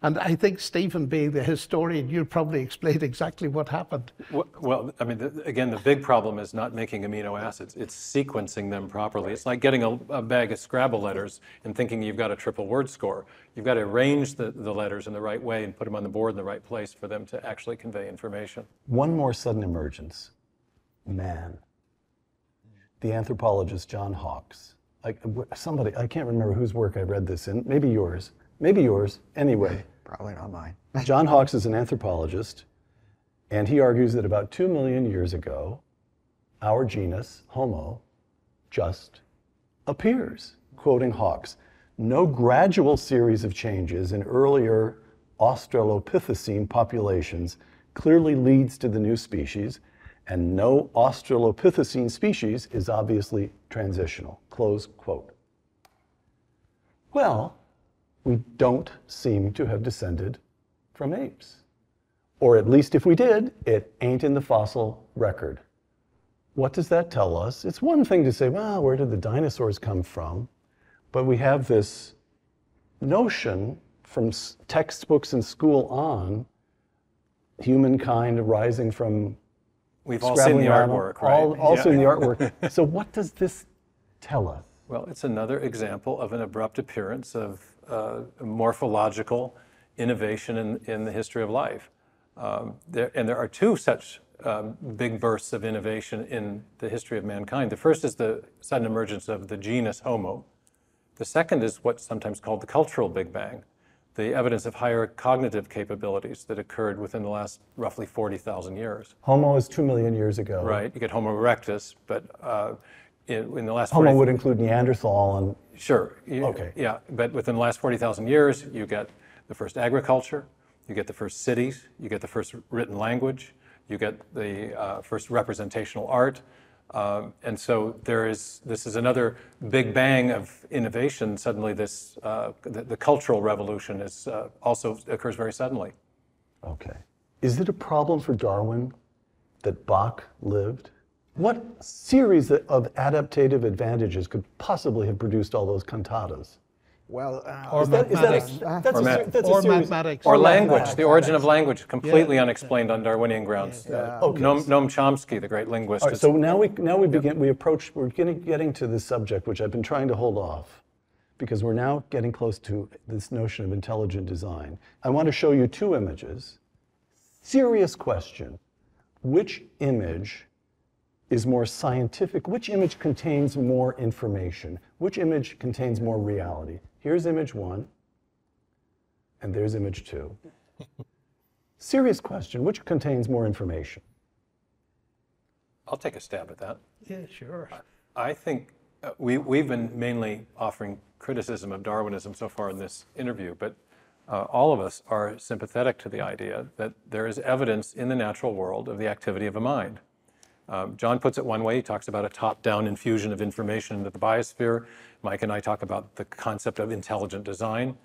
Speaker 3: And I think Stephen, being the historian, you'll probably explain exactly what happened.
Speaker 4: Well- Well, I mean, the, again, the big problem is not making amino acids. It's sequencing them properly. It's like getting a, a bag of Scrabble letters and thinking you've got a triple word score. You've got to arrange the, the letters in the right way and put them on the board in the right place for them to actually convey information.
Speaker 1: One more sudden emergence man. The anthropologist John Hawkes. I, somebody, I can't remember whose work I read this in, maybe yours. Maybe yours. Anyway,
Speaker 2: Probably not mine.
Speaker 1: John Hawkes is an anthropologist, and he argues that about two million years ago, our genus, Homo, just appears. Quoting Hawkes, no gradual series of changes in earlier Australopithecine populations clearly leads to the new species, and no Australopithecine species is obviously transitional. Close quote. Well, we don't seem to have descended from apes. Or at least if we did, it ain't in the fossil record. What does that tell us? It's one thing to say, well, where did the dinosaurs come from? But we have this notion from textbooks in school on humankind arising from
Speaker 4: We've all seen the artwork, right?
Speaker 1: all, also
Speaker 4: Yeah.
Speaker 1: in the artwork. so what does this tell us?
Speaker 4: Well, it's another example of an abrupt appearance of uh, morphological innovation in, in the history of life. Um, there, and there are two such um, big bursts of innovation in the history of mankind. The first is the sudden emergence of the genus Homo. The second is what's sometimes called the cultural Big Bang. The evidence of higher cognitive capabilities that occurred within the last roughly 40,000 years.
Speaker 1: Homo is two million years ago.
Speaker 4: Right? You get Homo erectus, but uh, in, in the last
Speaker 1: Homo
Speaker 4: 40
Speaker 1: would include Neanderthal and
Speaker 4: Sure. you-
Speaker 1: Okay.
Speaker 4: Yeah, but within the last 40,000 years, you get the first agriculture, you get the first cities, you get the first written language, you get the uh, first representational art. Um, and so there is, this is another big bang of innovation. Suddenly, this, uh, the, the cultural revolution is uh, also occurs very suddenly.
Speaker 1: Okay. Is it a problem for Darwin that Bach lived? What series of adaptative advantages could possibly have produced all those cantatas?
Speaker 2: Well, uh,
Speaker 3: Or
Speaker 1: Is that
Speaker 3: mathematics.
Speaker 1: a, that's
Speaker 4: Or
Speaker 1: a,
Speaker 4: math-
Speaker 1: that's a
Speaker 3: or
Speaker 1: series-
Speaker 3: mathematics.
Speaker 4: Or
Speaker 2: Or
Speaker 4: language, the origin of language, completely unexplained on Darwinian grounds. Uh,
Speaker 1: Okay.
Speaker 4: Noam, Noam Chomsky, the great linguist,
Speaker 1: All right, so now we now we begin we approach we're getting getting to this subject which I've been trying to hold off because we're now getting close to this notion of intelligent design. I want to show you two images. Serious question. Which image is more scientific? Which image contains more information? Which image contains more reality? Here's image 1 and there's image 2. Serious question. Which contains more information?
Speaker 4: I'll take a stab at that.
Speaker 3: Yeah, sure.
Speaker 4: I think uh, we, we've been mainly offering criticism of Darwinism so far in this interview, but uh, all of us are sympathetic to the idea that there is evidence in the natural world of the activity of a mind. Um, John puts it one way, he talks about a top down infusion of information into the biosphere. Mike and I talk about the concept of intelligent design.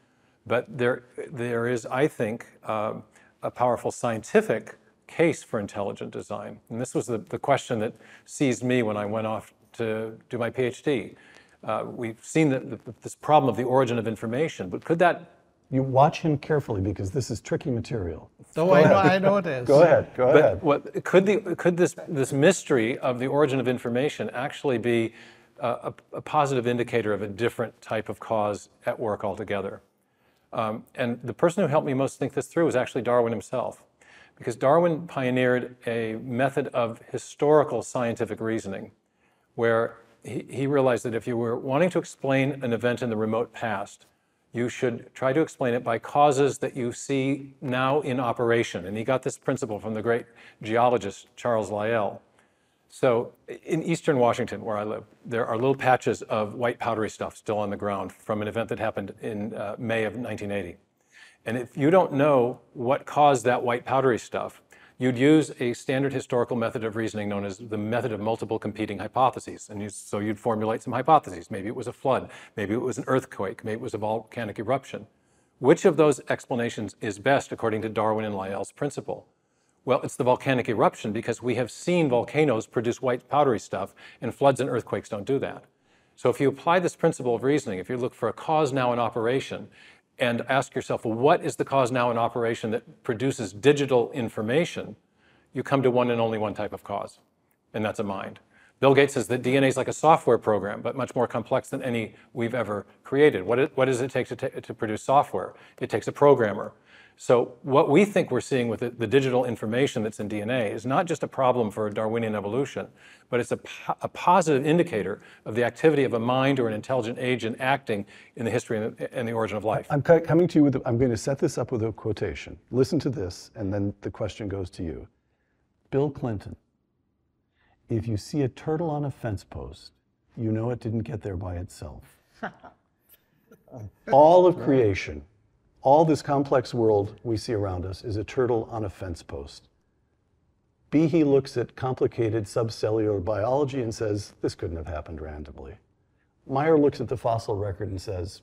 Speaker 4: But there, there is, I think, um, a powerful scientific case for intelligent design. And this was the, the question that seized me when I went off to do my PhD. Uh, we've seen that the, this problem of the origin of information, but could that
Speaker 1: You watch him carefully because this is tricky material.
Speaker 3: So
Speaker 1: Go
Speaker 3: I know. I know it is.
Speaker 1: Go ahead, go ahead.
Speaker 4: But what, could, the, could this, this mystery of the origin of information actually be uh, a, a positive indicator of a different type of cause at work altogether? Um, and the person who helped me most think this through was actually Darwin himself, because Darwin pioneered a method of historical scientific reasoning where he, he realized that if you were wanting to explain an event in the remote past, you should try to explain it by causes that you see now in operation. And he got this principle from the great geologist Charles Lyell. So in eastern Washington, where I live, there are little patches of white powdery stuff still on the ground from an event that happened in uh, May of 1980. And if you don't know what caused that white powdery stuff, you'd use a standard historical method of reasoning known as the method of multiple competing hypotheses. And you, so you'd formulate some hypotheses. Maybe it was a flood, maybe it was an earthquake, maybe it was a volcanic eruption. Which of those explanations is best according to Darwin and Lyell's principle? Well, it's the volcanic eruption because we have seen volcanoes produce white powdery stuff, and floods and earthquakes don't do that. So if you apply this principle of reasoning, if you look for a cause now in operation, and ask yourself, well, what is the cause now in operation that produces digital information? You come to one and only one type of cause, and that's a mind. Bill Gates says that DNA is like a software program, but much more complex than any we've ever created. What, it, what does it take to, to produce software? It takes a programmer. So what we think we're seeing with the, the digital information that's in DNA is not just a problem for Darwinian evolution, but it's a, po- a positive indicator of the activity of a mind or an intelligent agent acting in the history and the, and the origin of life.
Speaker 1: I'm co- coming to you with, a, I'm going to set this up with a quotation. Listen to this, and then the question goes to you. Bill Clinton, if you see a turtle on a fence post, you know it didn't get there by itself. all of creation, all this complex world we see around us is a turtle on a fence post. Behe looks at complicated subcellular biology and says, this couldn't have happened randomly. Meyer looks at the fossil record and says,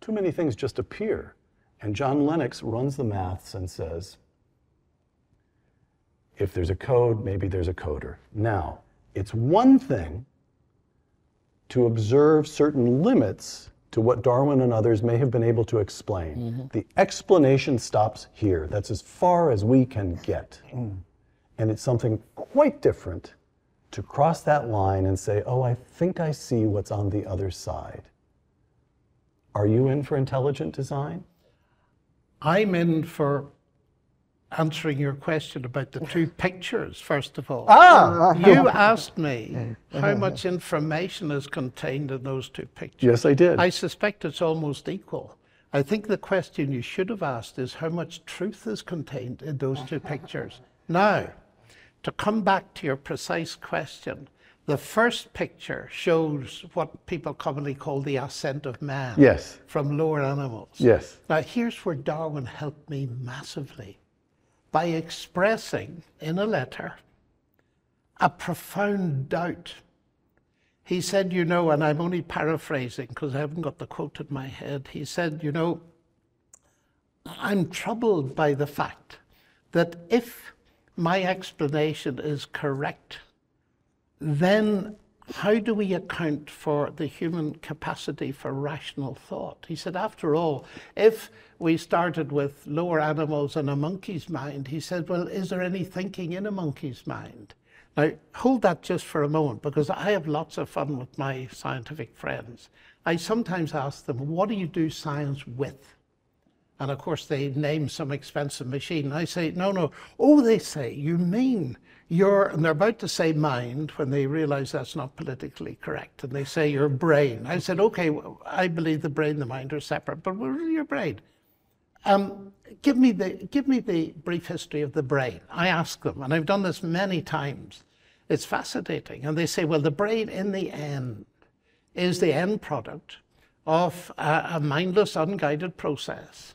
Speaker 1: too many things just appear. And John Lennox runs the maths and says, if there's a code, maybe there's a coder. Now, it's one thing to observe certain limits to what Darwin and others may have been able to explain. Mm-hmm. The explanation stops here. That's as far as we can get. Mm. And it's something quite different to cross that line and say, oh, I think I see what's on the other side. Are you in for intelligent design?
Speaker 3: I'm in for answering your question about the two pictures, first of all.
Speaker 1: Ah!
Speaker 3: You asked me how much information is contained in those two pictures.
Speaker 1: Yes, I did.
Speaker 3: I suspect it's almost equal. I think the question you should have asked is how much truth is contained in those two pictures. Now, to come back to your precise question, the first picture shows what people commonly call the ascent of man
Speaker 1: Yes.
Speaker 3: from lower animals.
Speaker 1: Yes.
Speaker 3: Now, here's where Darwin helped me massively by expressing in a letter a profound doubt. He said, you know, and I'm only paraphrasing because I haven't got the quote in my head. He said, you know, I'm troubled by the fact that if my explanation is correct, then how do we account for the human capacity for rational thought? He said, after all, if we started with lower animals and a monkey's mind, he said, well, is there any thinking in a monkey's mind? Now, hold that just for a moment because I have lots of fun with my scientific friends. I sometimes ask them, what do you do science with? And of course, they name some expensive machine. I say, no, no. Oh, they say, you mean your, and they're about to say mind when they realize that's not politically correct. And they say your brain. I said, okay, well, I believe the brain and the mind are separate, but what is your brain? Um, give, me the, give me the brief history of the brain. I ask them, and I've done this many times. It's fascinating. And they say, well, the brain in the end is the end product of a, a mindless, unguided process.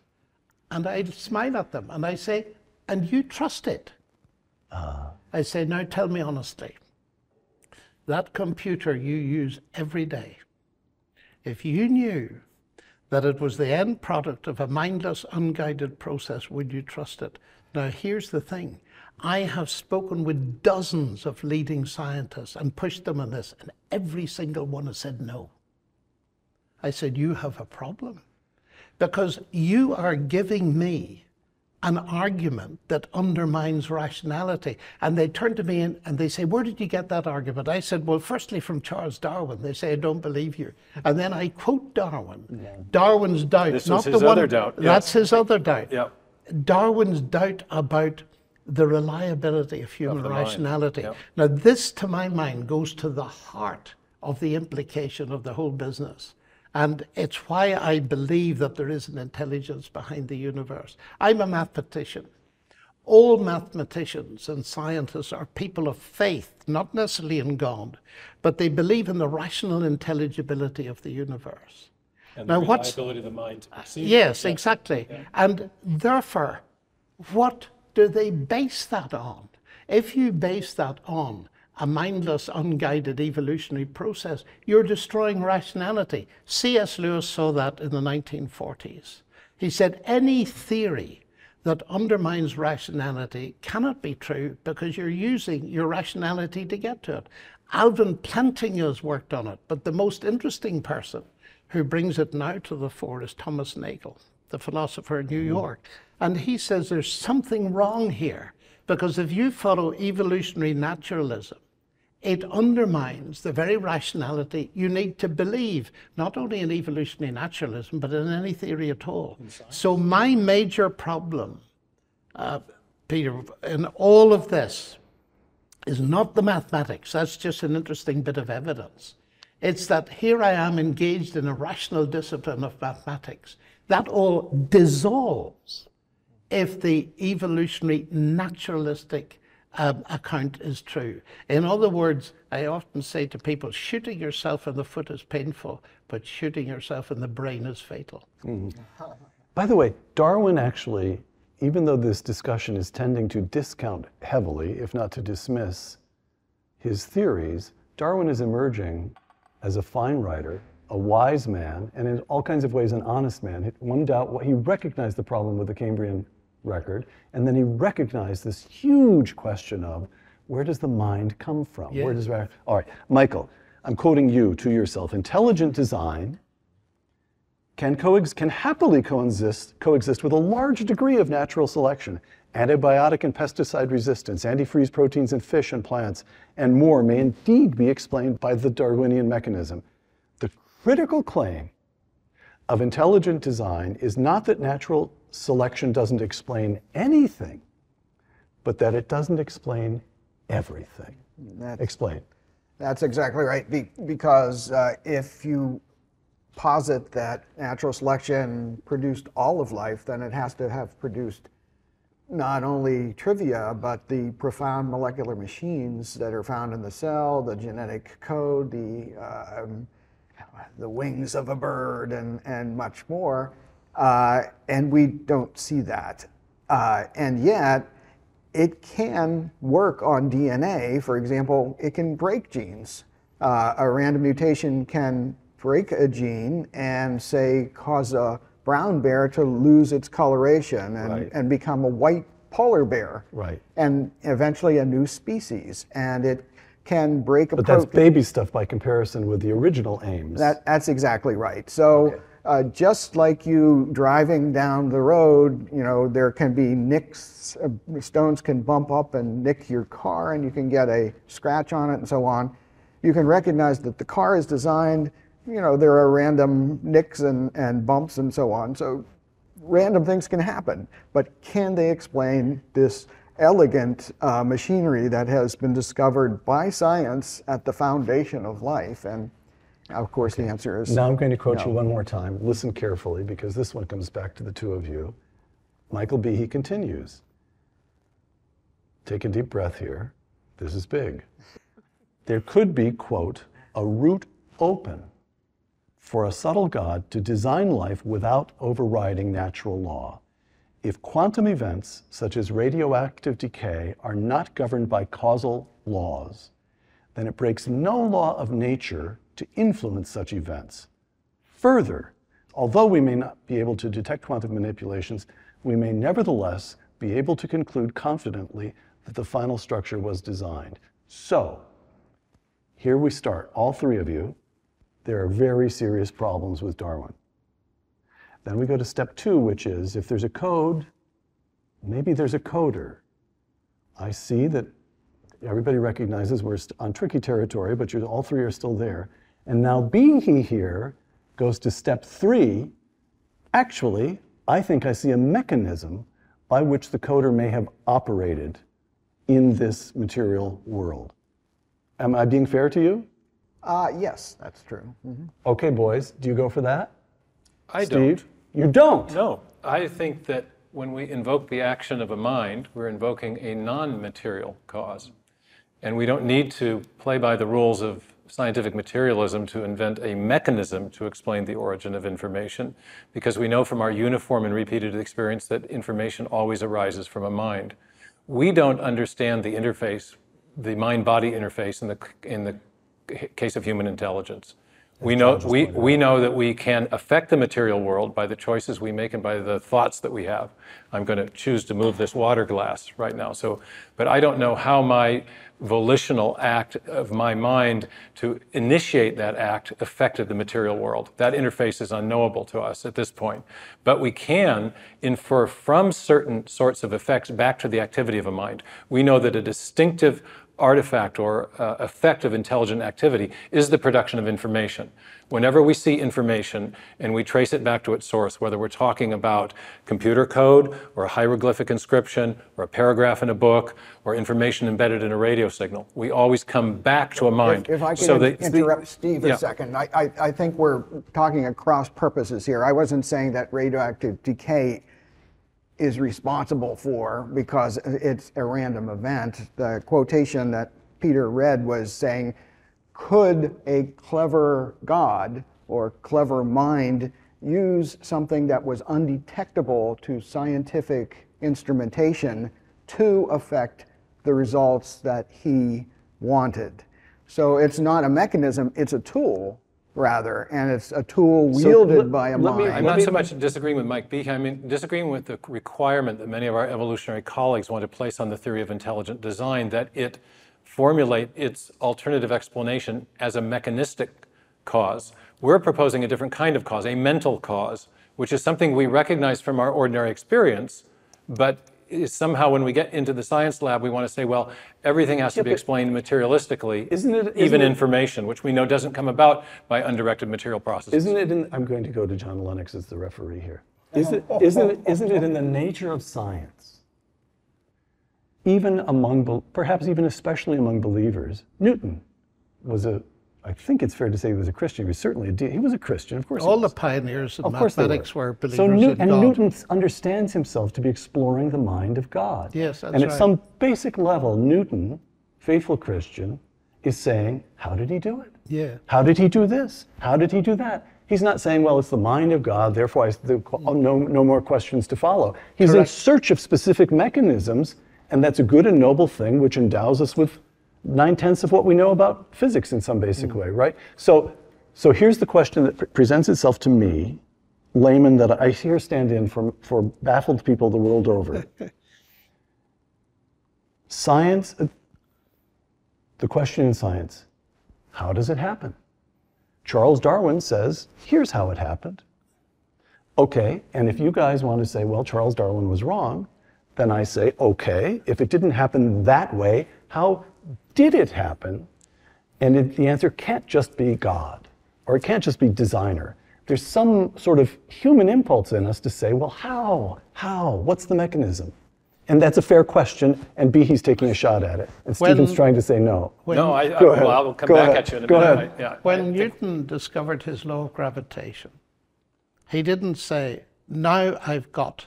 Speaker 3: And I smile at them and I say, and you trust it? I say, now tell me honestly, that computer you use every day, if you knew that it was the end product of a mindless, unguided process, would you trust it? Now, here's the thing I have spoken with dozens of leading scientists and pushed them on this, and every single one has said no. I said, You have a problem because you are giving me an argument that undermines rationality. And they turn to me and, and, they say, Where did you get that argument? I said, Well, firstly, from Charles Darwin. They say, I don't believe you. And then I quote Darwin. Yeah. Darwin's doubt.
Speaker 4: This
Speaker 3: not
Speaker 4: his
Speaker 3: the one,
Speaker 4: other doubt.
Speaker 3: That's his other doubt.
Speaker 4: Yep.
Speaker 3: Darwin's doubt about the reliability of human
Speaker 4: Of
Speaker 3: rationality.
Speaker 4: mind.
Speaker 3: Now, this, to my mind, goes to the heart of the implication of the whole business. And it's why I believe that there is an intelligence behind the universe. I'm a mathematician. All mathematicians and scientists are people of faith, not necessarily in God, but they believe in the rational intelligibility of the universe.
Speaker 4: And
Speaker 3: Now,
Speaker 4: the
Speaker 3: what's-
Speaker 4: reliability of the mind uh, perceive.
Speaker 3: Yes,
Speaker 4: Yeah.
Speaker 3: exactly. And therefore, what do they base that on? If you base that on a mindless, unguided evolutionary process, you're destroying rationality. C.S. Lewis saw that in the 1940s. He said any theory that undermines rationality cannot be true because you're using your rationality to get to it. Alvin Plantinga has worked on it, but the most interesting person who brings it now to the fore is Thomas Nagel, the philosopher in New mm-hmm. York. And he says there's something wrong here because if you follow evolutionary naturalism, it undermines the very rationality you need to believe, not only in evolutionary naturalism, but in any theory at all. So, my major problem, uh, Peter, in all of this is not the mathematics. That's just an interesting bit of evidence. It's that here I am engaged in a rational discipline of mathematics. That all dissolves if the evolutionary naturalistic um, account is true. In other words, I often say to people, shooting yourself in the foot is painful, but shooting yourself in the brain is fatal.
Speaker 1: By the way, Darwin actually, even though this discussion is tending to discount heavily, if not to dismiss, his theories, Darwin is emerging as a fine writer, a wise man, and in all kinds of ways an honest man. One doubt, he recognized the problem with the Cambrian record, and then he recognized this huge question of where does the mind come from? Where does all right, Michael? I'm quoting you to yourself. Intelligent design can, coex- can happily coexist, coexist with a large degree of natural selection. Antibiotic and pesticide resistance, antifreeze proteins in fish and plants, and more may indeed be explained by the Darwinian mechanism. The critical claim of intelligent design is not that natural selection doesn't explain anything, but that it doesn't explain everything.
Speaker 2: That's,
Speaker 1: Explain.
Speaker 2: that's exactly right. Be, because uh, if you posit that natural selection produced all of life, then it has to have produced not only trivia, but the profound molecular machines that are found in the cell, the genetic code, the, um, the wings of a bird, and, and much more. Uh, and we don't see that. Uh, and yet, it can work on DNA. For example, it can break genes. Uh, a random mutation can break a gene and, say, cause a brown bear to lose its coloration and,
Speaker 1: Right.
Speaker 2: and become a white polar bear.
Speaker 1: Right.
Speaker 2: And eventually a new species. And it can break a
Speaker 1: But that's baby stuff by comparison with the original aims.
Speaker 2: That, that's exactly right. So, uh, just like you driving down the road, you know, there can be nicks, uh, stones can bump up and nick your car, and you can get a scratch on it and so on. You can recognize that the car is designed, you know, there are random nicks and, and bumps and so on. So, random things can happen. But can they explain this elegant uh, machinery that has been discovered by science at the foundation of life? And of course, the answer is
Speaker 1: Now I'm going to quote you one more time. Listen carefully because this one comes back to the two of you. Michael Behe continues. Take a deep breath here. This is big. There could be, quote, a route open for a subtle God to design life without overriding natural law. If quantum events, such as radioactive decay, are not governed by causal laws, then it breaks no law of nature to influence such events. Further, although we may not be able to detect quantum manipulations, we may nevertheless be able to conclude confidently that the final structure was designed. So, here we start, all three of you. There are very serious problems with Darwin. Then we go to step two, which is if there's a code, maybe there's a coder. I see that everybody recognizes we're on tricky territory, but all three are still there. And now Behe here goes to step three. Actually, I think I see a mechanism by which the coder may have operated in this material world. Am I being fair to you?
Speaker 2: Uh, yes, that's true. Mhm.
Speaker 1: Okay, boys, do you go for that?
Speaker 4: I
Speaker 1: Steve?
Speaker 4: don't.
Speaker 1: You don't.
Speaker 4: No, I think that when we invoke the action of a mind, we're invoking a non material cause. And we don't need to play by the rules of scientific materialism to invent a mechanism to explain the origin of information, because we know from our uniform and repeated experience that information always arises from a mind. We don't understand the interface, the mind body interface in the, in the case of human intelligence. We know, we, we know that we can affect the material world by the choices we make and by the thoughts that we have. I'm going to choose to move this water glass right now. So, but I don't know how my volitional act of my mind to initiate that act affected the material world. That interface is unknowable to us at this point. But we can infer from certain sorts of effects back to the activity of a mind. We know that a distinctive artifact or uh, effect of intelligent activity is the production of information. Whenever we see information and we trace it back to its source, whether we're talking about computer code or a hieroglyphic inscription or a paragraph in a book or information embedded in a radio signal, we always come back to a mind.
Speaker 2: If, if I can
Speaker 4: So the-
Speaker 2: interrupt Steve a
Speaker 4: Yeah.
Speaker 2: second, I, I, I think we're talking across purposes here. I wasn't saying that radioactive decay is responsible for because it's a random event. The quotation that Peter read was saying, could a clever God or clever mind use something that was undetectable to scientific instrumentation to affect the results that he wanted? So it's not a mechanism, it's a tool rather, and it's a tool wielded
Speaker 1: let-
Speaker 2: by a
Speaker 1: let me-
Speaker 2: mind.
Speaker 4: I'm not so much disagreeing with Mike Behe. I mean, disagreeing with the requirement that many of our evolutionary colleagues want to place on the theory of intelligent design that it formulate its alternative explanation as a mechanistic cause. We're proposing a different kind of cause, a mental cause, which is something we recognize from our ordinary experience, but is somehow when we get into the science lab, we want to say, well, everything has to be explained materialistically,
Speaker 1: Isn't it-
Speaker 4: even
Speaker 1: isn't it-
Speaker 4: information, which we know doesn't come about by undirected material processes.
Speaker 1: Isn't it in, I'm going to go to John Lennox as the referee here. Oh. Is it, isn't, it, isn't it in the nature of science, even among, perhaps even especially among believers? Newton was a, I think it's fair to say he was a Christian. He was certainly a de- he was a Christian, of course.
Speaker 3: All the pioneers
Speaker 1: Of they
Speaker 3: mathematics were, believers
Speaker 1: so New-
Speaker 3: in
Speaker 1: and
Speaker 3: God.
Speaker 1: Newton understands himself to be exploring the mind of God.
Speaker 3: Yes, that's right.
Speaker 1: And at
Speaker 3: right.
Speaker 1: some basic level, Newton, faithful Christian, is saying, how did he do it?
Speaker 3: Yeah.
Speaker 1: How did he do this? How did he do that? He's not saying, well, it's the mind of God, therefore I, the, oh, no, no more questions to follow. He's
Speaker 3: Correct.
Speaker 1: in search of specific mechanisms, and that's a good and noble thing which endows us with nine tenths of what we know about physics in some basic way, right? So, so here's the question that pre- presents itself to me, layman that I here stand in for, for baffled people the world over. science, uh, the question in science, how does it happen? Charles Darwin says, here's how it happened. Okay, and if you guys want to say, well, Charles Darwin was wrong, then I say, okay, if it didn't happen that way, how did it happen? And it, the answer can't just be God, or it can't just be designer. There's some sort of human impulse in us to say, well, how? How? What's the mechanism? And that's a fair question, and Behe's taking a shot at it. And
Speaker 3: When-
Speaker 1: Stephen's trying to say no.
Speaker 4: no, I, I,
Speaker 1: Go ahead.
Speaker 4: well, I'll come
Speaker 1: Go
Speaker 4: back
Speaker 1: ahead.
Speaker 4: at you in a
Speaker 1: Go
Speaker 4: minute.
Speaker 1: ahead.
Speaker 4: I- yeah,
Speaker 3: When
Speaker 4: I think-
Speaker 3: Newton discovered his law of gravitation, he didn't say, now I've got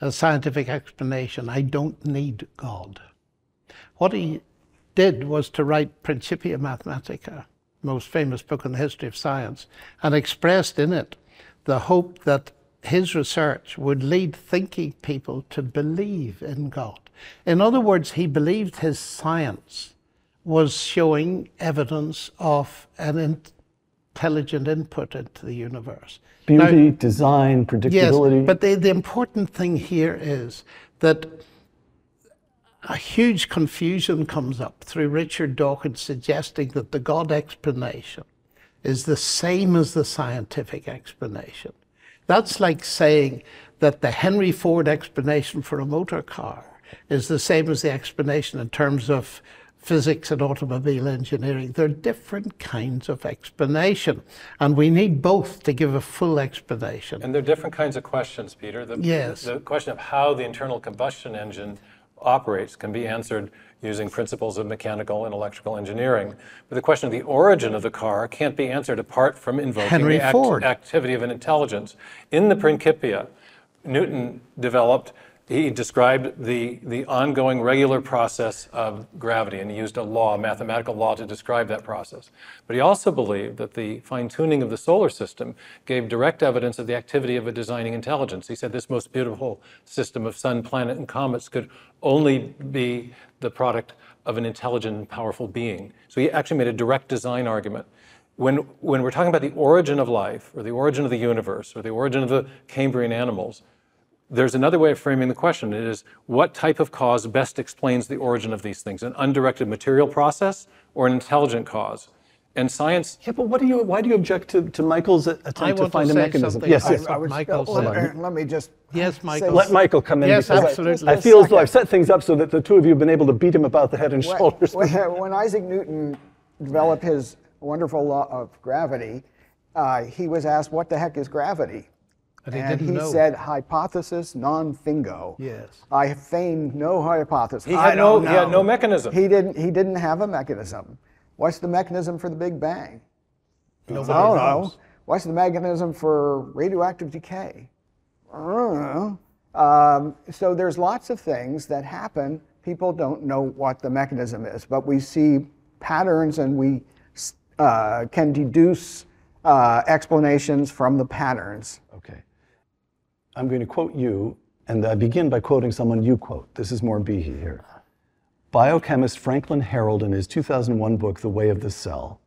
Speaker 3: a scientific explanation, I don't need God. What he did was to write Principia Mathematica, most famous book in the history of science, and expressed in it the hope that his research would lead thinking people to believe in God. In other words, he believed his science was showing evidence of an intelligent input into the universe. Now-
Speaker 1: Beauty, design, predictability.
Speaker 3: Yes, but the, the important thing here is that a huge confusion comes up through Richard Dawkins suggesting that the God explanation is the same as the scientific explanation. That's like saying that the Henry Ford explanation for a motor car is the same as the explanation in terms of physics and automobile engineering. They're different kinds of explanation, and we need both to give a full explanation.
Speaker 4: And there are different kinds of questions, Peter. The,
Speaker 3: Yes.
Speaker 4: The question of how the internal combustion engine operates can be answered using principles of mechanical and electrical engineering. But the question of the origin of the car can't be answered apart from invoking
Speaker 3: Henry
Speaker 4: the act- activity of an intelligence. In the Principia, Newton developed, he described the, the ongoing regular process of gravity, and he used a law, a mathematical law, to describe that process. But he also believed that the fine tuning of the solar system gave direct evidence of the activity of a designing intelligence. He said this most beautiful system of sun, planet, and comets could only be the product of an intelligent and powerful being. So he actually made a direct design argument. When, when we're talking about the origin of life, or the origin of the universe, or the origin of the Cambrian animals, there's another way of framing the question. It is what type of cause best explains the origin of these things? An undirected material process or an intelligent cause? And science,
Speaker 1: Yeah, but what do you, why do you object to, to Michael's attempt
Speaker 3: I
Speaker 1: to
Speaker 3: want to
Speaker 1: find a
Speaker 3: say
Speaker 1: mechanism?
Speaker 3: something
Speaker 1: Yes,
Speaker 3: about
Speaker 1: yes.
Speaker 3: what Michael
Speaker 2: let,
Speaker 3: said.
Speaker 2: let me just
Speaker 3: Yes, Michael.
Speaker 1: Let Michael come in
Speaker 3: Yes,
Speaker 1: because I-
Speaker 3: absolutely.
Speaker 1: I, feel as though. I've set things up so that the two of you have been able to beat him about the head and
Speaker 2: When-
Speaker 1: shoulders.
Speaker 2: When, when Isaac Newton developed his wonderful law of gravity, uh, he was asked, "What the heck is gravity?"
Speaker 3: And he
Speaker 2: and he said, "Hypotheses non fingo."
Speaker 3: Yes.
Speaker 2: I feign no hypothesis.
Speaker 4: he
Speaker 2: I
Speaker 4: had, no,
Speaker 2: don't
Speaker 4: he had no mechanism.
Speaker 2: He didn't. He didn't have a mechanism. What's the mechanism for the Big Bang?
Speaker 3: Nobody
Speaker 2: I don't
Speaker 3: knows.
Speaker 2: know. What's the mechanism for radioactive decay? I don't know. Um, so there's lots of things that happen. People don't know what the mechanism is, but we see patterns and we uh, can deduce uh, explanations from the patterns.
Speaker 1: Okay. I'm going to quote you, and I begin by quoting someone you quote. This is more Behe here. Biochemist Franklin Harold, in his 2001 book, The Way of the Cell,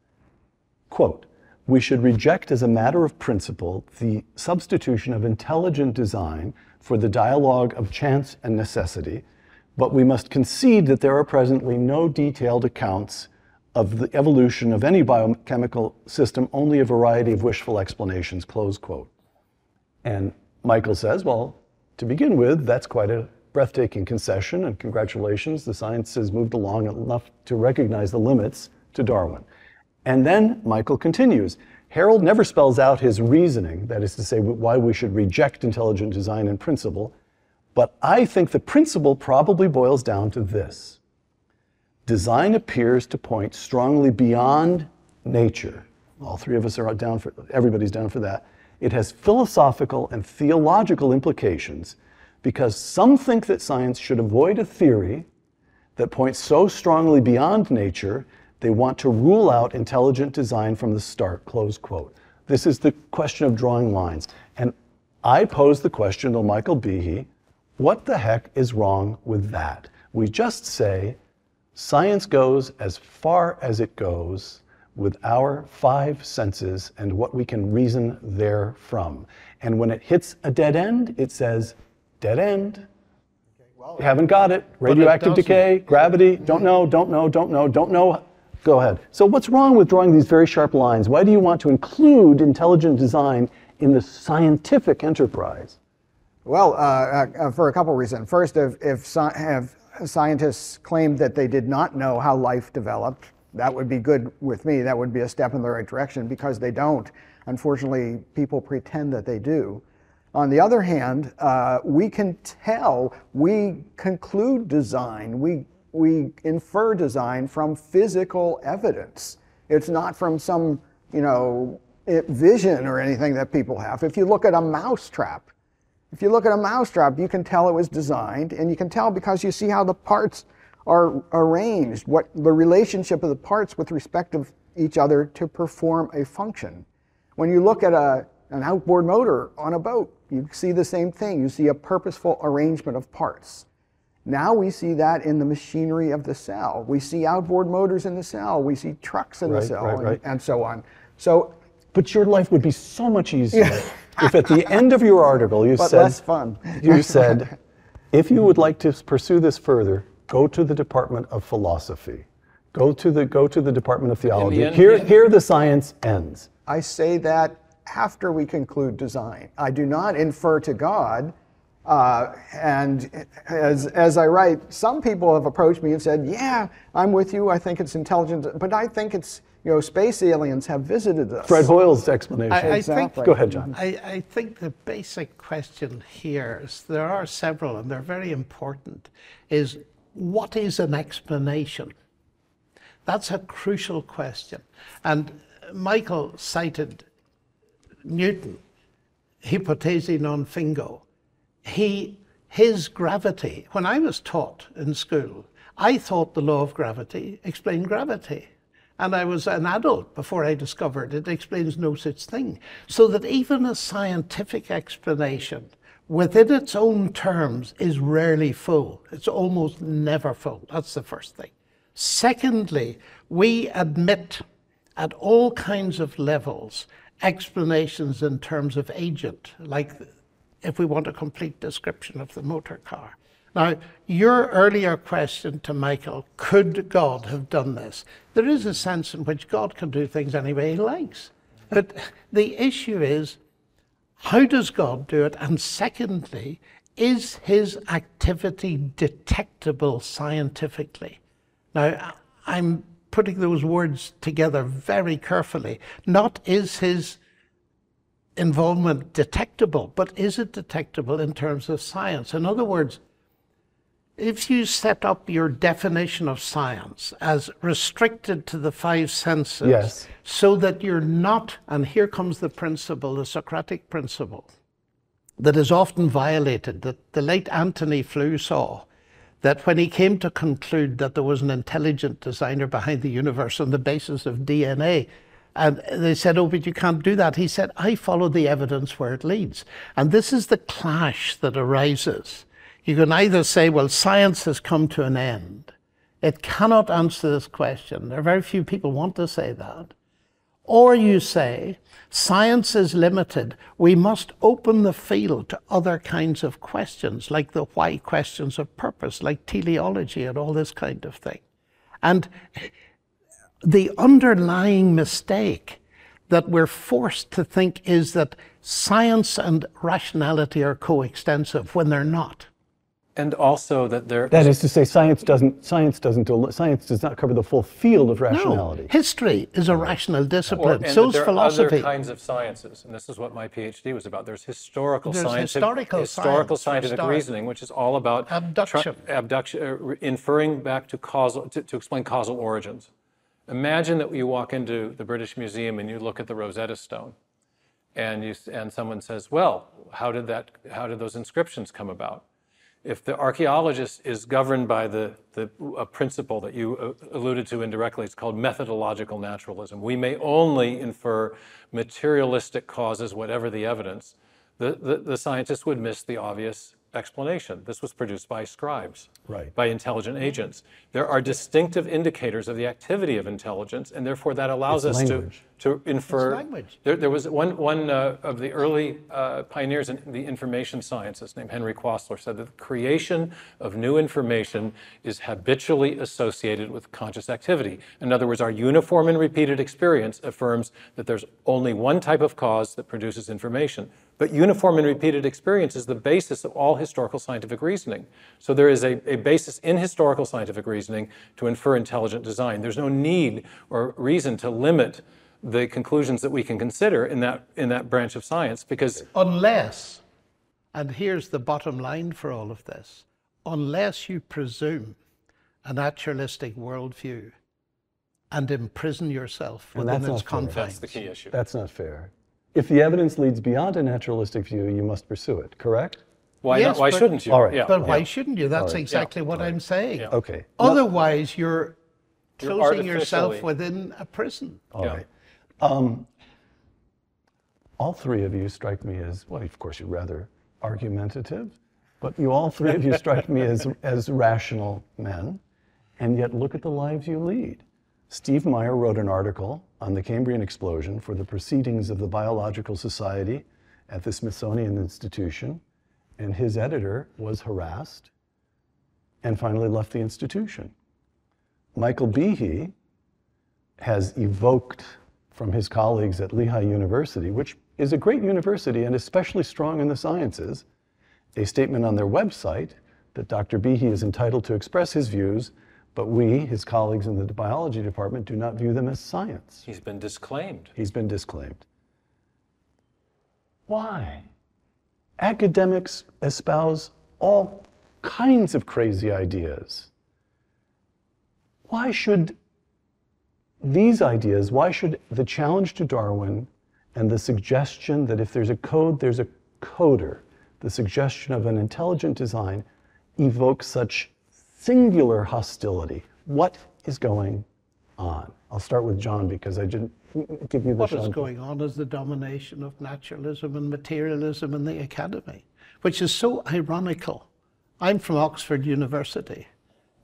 Speaker 1: quote, we should reject as a matter of principle the substitution of intelligent design for the dialogue of chance and necessity, but we must concede that there are presently no detailed accounts of the evolution of any biochemical system, only a variety of wishful explanations, close quote. And Michael says, well, to begin with, that's quite a breathtaking concession, and congratulations, the science has moved along enough to recognize the limits to Darwin. And then Michael continues. Harold never spells out his reasoning, that is to say, why we should reject intelligent design in principle, but I think the principle probably boils down to this. Design appears to point strongly beyond nature. All three of us are down for, everybody's down for that. It has philosophical and theological implications because some think that science should avoid a theory that points so strongly beyond nature, they want to rule out intelligent design from the start, close quote. This is the question of drawing lines. And I pose the question to Michael Behe, what the heck is wrong with that? We just say science goes as far as it goes with our five senses and what we can reason therefrom. And when it hits a dead end, it says, dead end. You haven't got it. Radioactive decay, gravity, don't know, don't know, don't know, don't know. Go ahead. So, what's wrong with drawing these very sharp lines? Why do you want to include intelligent design in the scientific enterprise?
Speaker 2: Well, uh, uh, for a couple reasons. First, if, if, if scientists claimed that they did not know how life developed, that would be good with me. That would be a step in the right direction because they don't. Unfortunately, people pretend that they do. On the other hand, uh, we can tell, we conclude design, we, we infer design from physical evidence. It's not from some, you know, vision or anything that people have. If you look at a mousetrap, if you look at a mousetrap, you can tell it was designed, and you can tell because you see how the parts are arranged, what the relationship of the parts with respect of each other to perform a function. When you look at a, an outboard motor on a boat, you see the same thing. You see a purposeful arrangement of parts. Now we see that in the machinery of the cell. We see outboard motors in the cell. We see trucks in
Speaker 1: Right,
Speaker 2: the cell,
Speaker 1: right,
Speaker 2: and, and so on. So,
Speaker 1: But your life would be so much easier if at the end of your article you
Speaker 2: but
Speaker 1: said,
Speaker 2: less fun.
Speaker 1: you said, if you would like to pursue this further, go to the Department of Philosophy. Go to the, go to the Department of Theology.
Speaker 4: end,
Speaker 1: here,
Speaker 4: yeah.
Speaker 1: here the science ends.
Speaker 2: I say that after we conclude design. I do not infer to God. Uh, and as, as I write, some people have approached me and said, Yeah, I'm with you. I think it's intelligent. But I think it's, you know, space aliens have visited us.
Speaker 1: Fred Hoyle's explanation.
Speaker 3: I, I think
Speaker 2: Exactly.
Speaker 1: Go ahead, John.
Speaker 3: I, I think the basic question here is there are several and they're very important is what is an explanation? That's a crucial question. And Michael cited Newton, hypotheses non fingo. He, his gravity, when I was taught in school, I thought the law of gravity explained gravity. And I was an adult before I discovered it explains no such thing. So that even a scientific explanation within its own terms is rarely full. It's almost never full. That's the first thing. Secondly, we admit at all kinds of levels explanations in terms of agent, like if we want a complete description of the motor car. Now, your earlier question to Michael, could God have done this? There is a sense in which God can do things any way he likes. But the issue is, how does God do it? And secondly, is his activity detectable scientifically? Now, I'm putting those words together very carefully. Not is his involvement detectable, but is it detectable in terms of science? In other words, if you set up your definition of science as restricted to the five senses,
Speaker 1: Yes.
Speaker 3: so that you're not, and here comes the principle, the Socratic principle, that is often violated, that the late Antony Flew saw, that when he came to conclude that there was an intelligent designer behind the universe on the basis of DNA, and they said, Oh, but you can't do that. He said, I follow the evidence where it leads. And this is the clash that arises. You can either say, Well, science has come to an end. It cannot answer this question. There are very few people want to say that. Or you say, science is limited. We must open the field to other kinds of questions, like the why questions of purpose, like teleology and all this kind of thing. And the underlying mistake that we're forced to think is that science and rationality are coextensive when they're not.
Speaker 4: And also that there.
Speaker 1: That is to say, science doesn't, science doesn't, del- science does not cover the full field of rationality
Speaker 3: No,
Speaker 1: rationality.
Speaker 3: history is a rational
Speaker 4: Or-
Speaker 3: discipline.
Speaker 4: and
Speaker 3: So
Speaker 4: that
Speaker 3: is
Speaker 4: there are
Speaker 3: philosophy.
Speaker 4: other kinds of sciences, and this is what my PhD was about. There's historical
Speaker 3: There's
Speaker 4: scientific,
Speaker 3: historical
Speaker 4: historical
Speaker 3: science,
Speaker 4: scientific
Speaker 3: start.
Speaker 4: reasoning, which is all about
Speaker 3: Abduction.
Speaker 4: abduction, uh, inferring back to causal, to, to explain causal origins. Imagine that you walk into the British Museum and you look at the Rosetta Stone, and you and someone says, "Well, how did that? How did those inscriptions come about?" If the archaeologist is governed by the, the a principle that you uh, alluded to indirectly, it's called methodological naturalism. We may only infer materialistic causes, whatever the evidence. The, the, the scientist would miss the obvious explanation. This was produced by scribes,
Speaker 1: Right.
Speaker 4: by intelligent agents. There are distinctive indicators of the activity of intelligence, and therefore that allows
Speaker 1: It's
Speaker 4: us
Speaker 1: language.
Speaker 4: to, to infer.
Speaker 3: language.
Speaker 4: There, there was one, one uh, of the early uh, pioneers in the information sciences named Henry Quastler said that the creation of new information is habitually associated with conscious activity. In other words, our uniform and repeated experience affirms that there's only one type of cause that produces information. But uniform and repeated experience is the basis of all historical scientific reasoning. So there is a, a basis in historical scientific reasoning to infer intelligent design. There's no need or reason to limit the conclusions that we can consider in that, in that branch of science because
Speaker 3: Unless, and here's the bottom line for all of this, unless you presume a naturalistic worldview and imprison yourself
Speaker 1: And
Speaker 3: within
Speaker 1: that's
Speaker 3: its
Speaker 1: not fair.
Speaker 3: confines.
Speaker 4: that's the key issue.
Speaker 1: That's not fair. If the evidence leads beyond a naturalistic view, you must pursue it, correct?
Speaker 4: Why,
Speaker 3: Yes,
Speaker 4: not, why
Speaker 3: but-
Speaker 4: shouldn't you?
Speaker 1: All right.
Speaker 4: Yeah.
Speaker 3: But why shouldn't you? That's
Speaker 1: right.
Speaker 3: exactly what I'm saying.
Speaker 4: Yeah.
Speaker 1: Okay.
Speaker 3: Otherwise, you're
Speaker 4: You're
Speaker 3: closing yourself within a prison.
Speaker 1: All
Speaker 4: Yeah.
Speaker 1: right. Um, all three of you strike me as, well, of course, you're rather argumentative, but you all three of you strike me as, as rational men, and yet look at the lives you lead. Steve Meyer wrote an article on the Cambrian explosion for the Proceedings of the Biological Society at the Smithsonian Institution, and his editor was harassed and finally left the institution. Michael Behe has evoked from his colleagues at Lehigh University, which is a great university and especially strong in the sciences, a statement on their website that Dr. Behe is entitled to express his views, but we, his colleagues in the biology department, do not view them as science.
Speaker 4: He's been disclaimed.
Speaker 1: He's been disclaimed. Why? Academics espouse all kinds of crazy ideas. Why should these ideas, why should the challenge to Darwin and the suggestion that if there's a code, there's a coder, the suggestion of an intelligent design, evoke such singular hostility? What is going on? I'll start with John because I didn't give you the
Speaker 3: What is going on is the domination of naturalism and materialism in the academy, which is so ironical. I'm from Oxford University.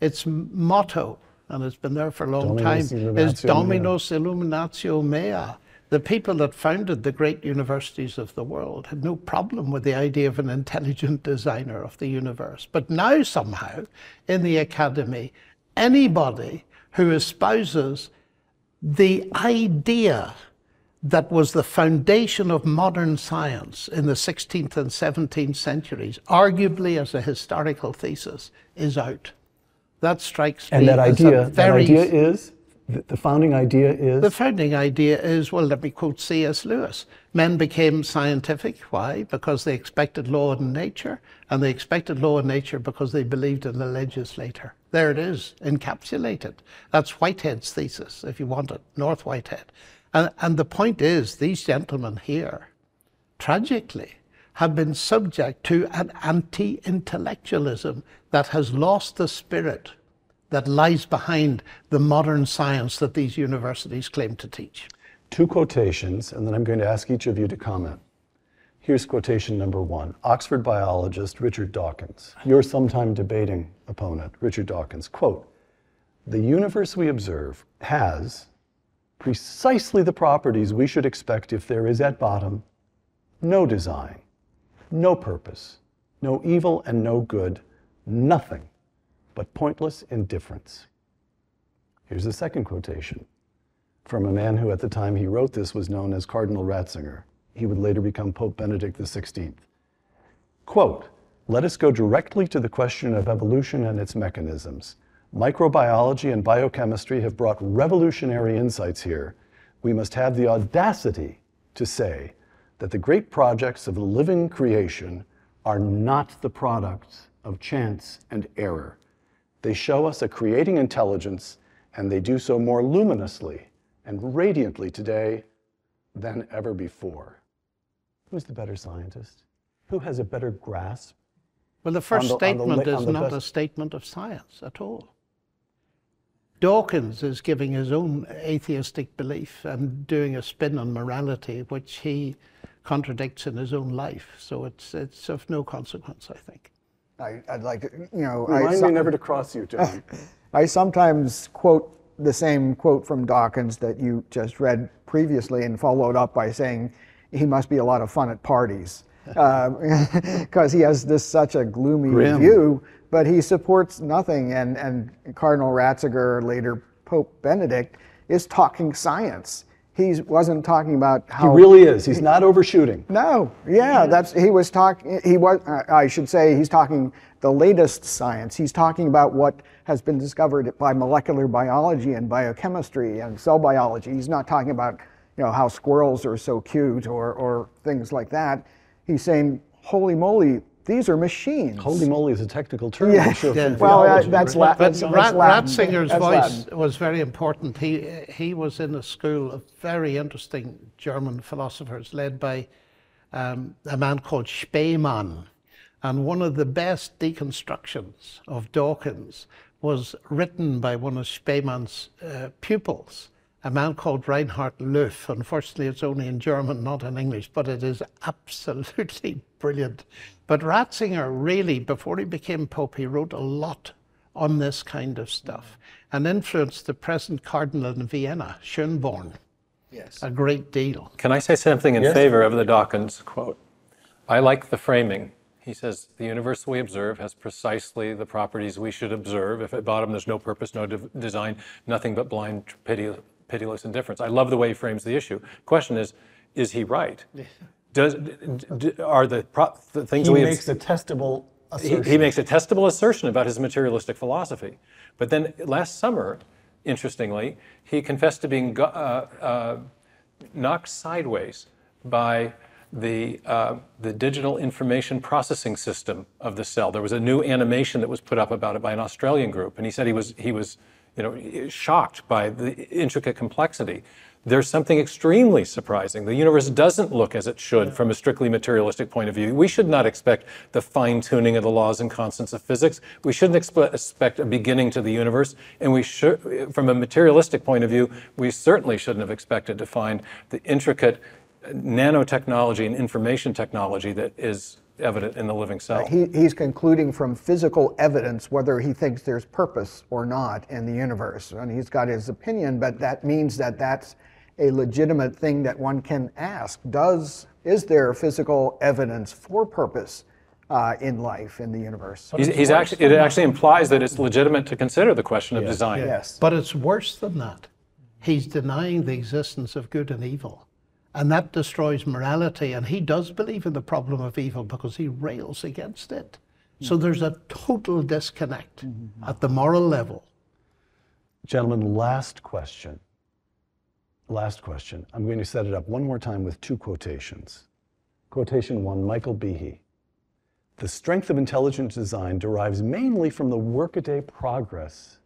Speaker 3: Its motto, and it's been there for a long
Speaker 1: Dominus
Speaker 3: time, is Dominus Illuminatio Mea. The people that founded the great universities of the world had no problem with the idea of an intelligent designer of the universe. But now, somehow, in the academy, anybody who espouses the idea that was the foundation of modern science in the 16th and 17th centuries, arguably as a historical thesis, is out. That strikes
Speaker 1: And
Speaker 3: me
Speaker 1: that
Speaker 3: as a
Speaker 1: idea, that idea is, the the founding idea is,
Speaker 3: the founding idea is well, let me quote C.S. Lewis. Men became scientific. Why? Because they expected law in nature, and they expected law in nature because they believed in the legislator. There it is, encapsulated. That's Whitehead's thesis, if you want it, North Whitehead. And, and the point is, these gentlemen here, tragically, have been subject to an anti intellectualism that has lost the spirit that lies behind the modern science that these universities claim to teach.
Speaker 1: two quotations, and then I'm going to ask each of you to comment. Here's quotation number one Oxford biologist Richard Dawkins, your sometime debating opponent, Richard Dawkins, quote, The universe we observe has precisely the properties we should expect if there is at bottom no design, no purpose, no evil and no good, nothing but pointless indifference. Here's a second quotation from a man who at the time he wrote this was known as Cardinal Ratzinger. He would later become Pope Benedict XVI. Quote, let us go directly to the question of evolution and its mechanisms. Microbiology and biochemistry have brought revolutionary insights here. We must have the audacity to say that the great projects of the living creation are not the products of chance and error. They show us a creating intelligence and they do so more luminously and radiantly today than ever before. Who's the better scientist? Who has a better grasp?
Speaker 3: Well, the first
Speaker 1: the- on the
Speaker 3: statement is not
Speaker 1: best-
Speaker 3: a statement of science at all. Dawkins is giving his own atheistic belief and doing a spin on morality, which he contradicts in his own life. So it's, it's of no consequence, I think.
Speaker 2: I, I'd like, you know, I,
Speaker 1: Remind me never to cross you, John.
Speaker 2: I sometimes quote the same quote from Dawkins that you just read previously and followed up by saying he must be a lot of fun at parties um, because he has this such a gloomy
Speaker 1: Grim.
Speaker 2: view, but he supports nothing. And, and Cardinal Ratzinger, later Pope Benedict, is talking science. He wasn't talking about
Speaker 1: He really is. He's not overshooting.
Speaker 2: no, yeah, that's he was talking. He was. uh, I should say he's talking the latest science. He's talking about what has been discovered by molecular biology and biochemistry and cell biology. He's not talking about you know how squirrels are so cute or or things like that. He's saying, holy moly, these are machines.
Speaker 1: Holy moly is a technical term.
Speaker 2: Yeah.
Speaker 1: Sure,
Speaker 3: Yeah.
Speaker 2: Well,
Speaker 1: theology,
Speaker 2: that- that's
Speaker 1: right?
Speaker 2: Latin.
Speaker 3: But
Speaker 2: That's-
Speaker 3: Rat,
Speaker 2: that's Latin.
Speaker 3: Ratzinger's
Speaker 2: That's
Speaker 3: voice
Speaker 2: Latin.
Speaker 3: was very important. He, he was in a school of very interesting German philosophers led by um, a man called Spaemann. And one of the best deconstructions of Dawkins was written by one of Spaemann's uh, pupils, a man called Reinhard Löw. Unfortunately, it's only in German, not in English, but it is absolutely brilliant. But Ratzinger really, before he became Pope, he wrote a lot on this kind of stuff and influenced the present cardinal in Vienna, Schönborn,
Speaker 2: Yes.
Speaker 3: a great deal.
Speaker 4: Can I say something in
Speaker 1: Yes.
Speaker 4: favor of the Dawkins quote? I like the framing. He says, The universe we observe has precisely the properties we should observe. If at bottom there's no purpose, no de- design, nothing but blind, pity, pitiless indifference. I love the way he frames the issue. Question is, is he right? Does, are the, pro- the things
Speaker 1: He
Speaker 4: we
Speaker 1: makes a testable
Speaker 4: he,
Speaker 1: assertion.
Speaker 4: he makes a testable assertion about his materialistic philosophy. But then last summer, interestingly, he confessed to being uh, uh, knocked sideways by the, uh, the digital information processing system of the cell. There was a new animation that was put up about it by an Australian group, and he said he was, he was you know, shocked by the intricate complexity. There's something extremely surprising. The universe doesn't look as it should from a strictly materialistic point of view. We should not expect the fine tuning of the laws and constants of physics. We shouldn't expe- expect a beginning to the universe. And we should, from a materialistic point of view, we certainly shouldn't have expected to find the intricate nanotechnology and information technology that is evident in the living cell.
Speaker 2: He, he's concluding from physical evidence whether he thinks there's purpose or not in the universe. And he's got his opinion, but that means that that's a legitimate thing that one can ask. Does, is there physical evidence for purpose uh, in life, in the universe?
Speaker 4: He's, he's actually, it actually implies that it's legitimate to consider the question of design.
Speaker 2: Yes.
Speaker 3: But it's worse than that. He's denying the existence of good and evil. And that destroys morality. And he does believe in the problem of evil because he rails against it. So there's a total disconnect at the moral level.
Speaker 1: Gentlemen, last question. Last question. I'm going to set it up one more time with two quotations. Quotation one Michael Behe. The strength of intelligent design derives mainly from the workaday progress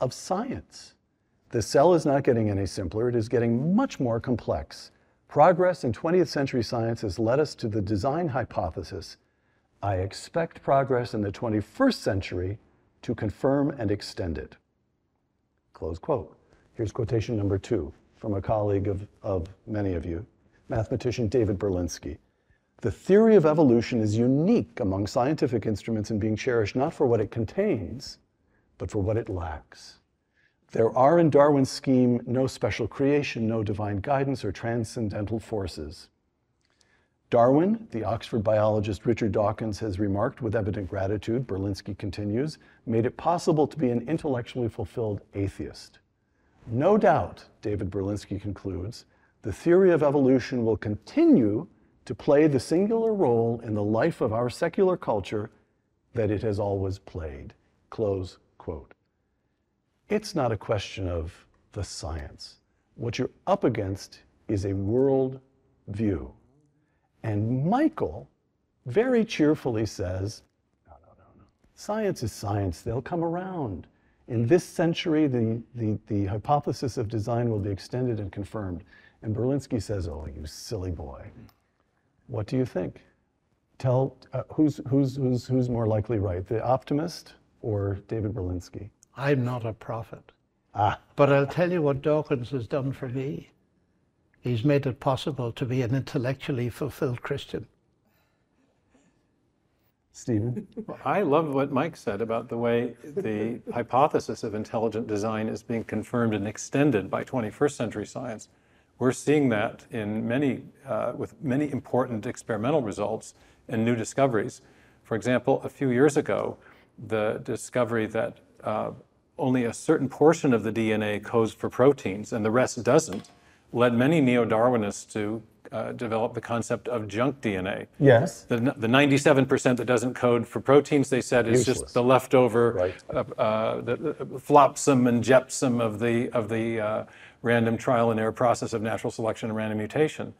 Speaker 1: of science. The cell is not getting any simpler, it is getting much more complex. Progress in 20th century science has led us to the design hypothesis. I expect progress in the 21st century to confirm and extend it. Close quote. Here's quotation number two from a colleague of, of many of you, mathematician David Berlinski. The theory of evolution is unique among scientific instruments in being cherished not for what it contains, but for what it lacks. There are in Darwin's scheme no special creation, no divine guidance, or transcendental forces. Darwin, the Oxford biologist Richard Dawkins has remarked with evident gratitude, Berlinski continues, made it possible to be an intellectually fulfilled atheist. No doubt, David Berlinski concludes, the theory of evolution will continue to play the singular role in the life of our secular culture that it has always played. Close quote. It's not a question of the science. What you're up against is a world view. And Michael very cheerfully says, no, no, no, no. Science is science. They'll come around. In this century, the, the, the hypothesis of design will be extended and confirmed. And Berlinski says, Oh, you silly boy. What do you think? Tell uh, who's, who's, who's, who's more likely right, the optimist or David Berlinski?
Speaker 3: I'm not a prophet.
Speaker 1: Ah,
Speaker 3: But I'll tell you what Dawkins has done for me. He's made it possible to be an intellectually fulfilled Christian.
Speaker 1: Stephen?
Speaker 4: I love what Mike said about the way the hypothesis of intelligent design is being confirmed and extended by 21st century science. We're seeing that in many, uh, with many important experimental results and new discoveries. For example, a few years ago, the discovery that uh, only a certain portion of the DNA codes for proteins and the rest doesn't led many neo Darwinists to uh, develop the concept of junk DNA.
Speaker 1: Yes.
Speaker 4: The, the 97% that doesn't code for proteins, they said, is
Speaker 1: Useless.
Speaker 4: just the leftover
Speaker 1: Right.
Speaker 4: uh, uh, the, the flopsome and gypsum of the, of the uh, random trial and error process of natural selection and random mutation.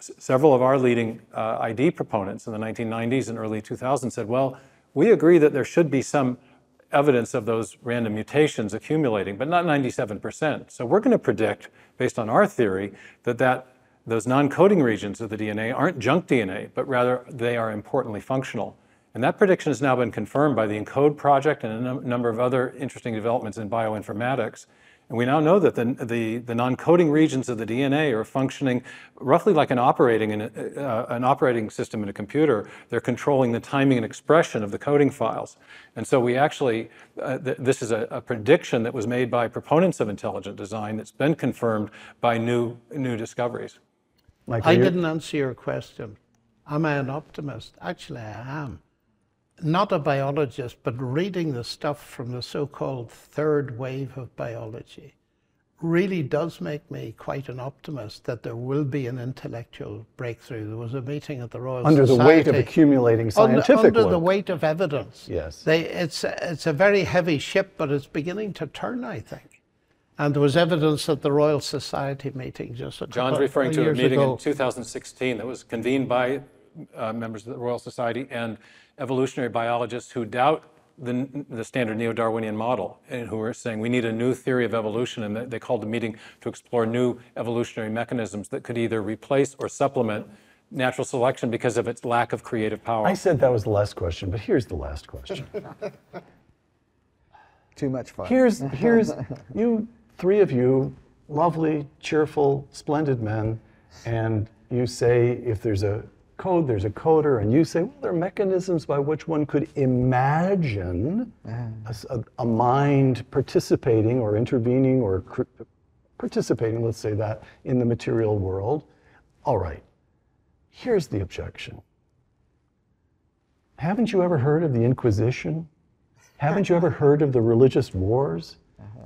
Speaker 4: Several of our leading uh, ID proponents in the 1990s and early 2000s said, well, we agree that there should be some evidence of those random mutations accumulating, but not 97%. So we're going to predict, based on our theory, that, that those non-coding regions of the DNA aren't junk DNA, but rather they are importantly functional. And that prediction has now been confirmed by the ENCODE project and a num- number of other interesting developments in bioinformatics. And we now know that the, the, the non-coding regions of the DNA are functioning roughly like an operating, in a, uh, an operating system in a computer. They're controlling the timing and expression of the coding files. And so we actually, uh, th- this is a, a prediction that was made by proponents of intelligent design that's been confirmed by new, new discoveries.
Speaker 1: Michael,
Speaker 3: I didn't answer your question. Am I an optimist? Actually, I am. Not a biologist, but reading the stuff from the so called third wave of biology really does make me quite an optimist that there will be an intellectual breakthrough. There was a meeting at the Royal Society.
Speaker 1: under the weight of accumulating scientific
Speaker 3: under the
Speaker 1: work.
Speaker 3: weight of evidence.
Speaker 1: Yes.
Speaker 3: They, it's, it's a very heavy ship, but it's beginning to turn, I think. And there was evidence at the Royal Society meeting just a couple
Speaker 4: John's
Speaker 3: couple
Speaker 4: referring
Speaker 3: of
Speaker 4: to a meeting
Speaker 3: ago.
Speaker 4: in 2016 that was convened by uh, members of the Royal Society and evolutionary biologists who doubt the, the standard neo-Darwinian model and who are saying we need a new theory of evolution and they- they called the meeting to explore new evolutionary mechanisms that could either replace or supplement natural selection because of its lack of creative power.
Speaker 1: I said that was the last question, but here's the last question.
Speaker 2: Too much fun.
Speaker 1: Here's, here's you, three of you, lovely, cheerful, splendid men, and you say if there's a code, there's a coder, and you say, well, there are mechanisms by which one could imagine a mind participating or intervening or participating, let's say that, in the material world. All right, here's the objection. Haven't you ever heard of the Inquisition? Haven't you ever heard of the religious wars?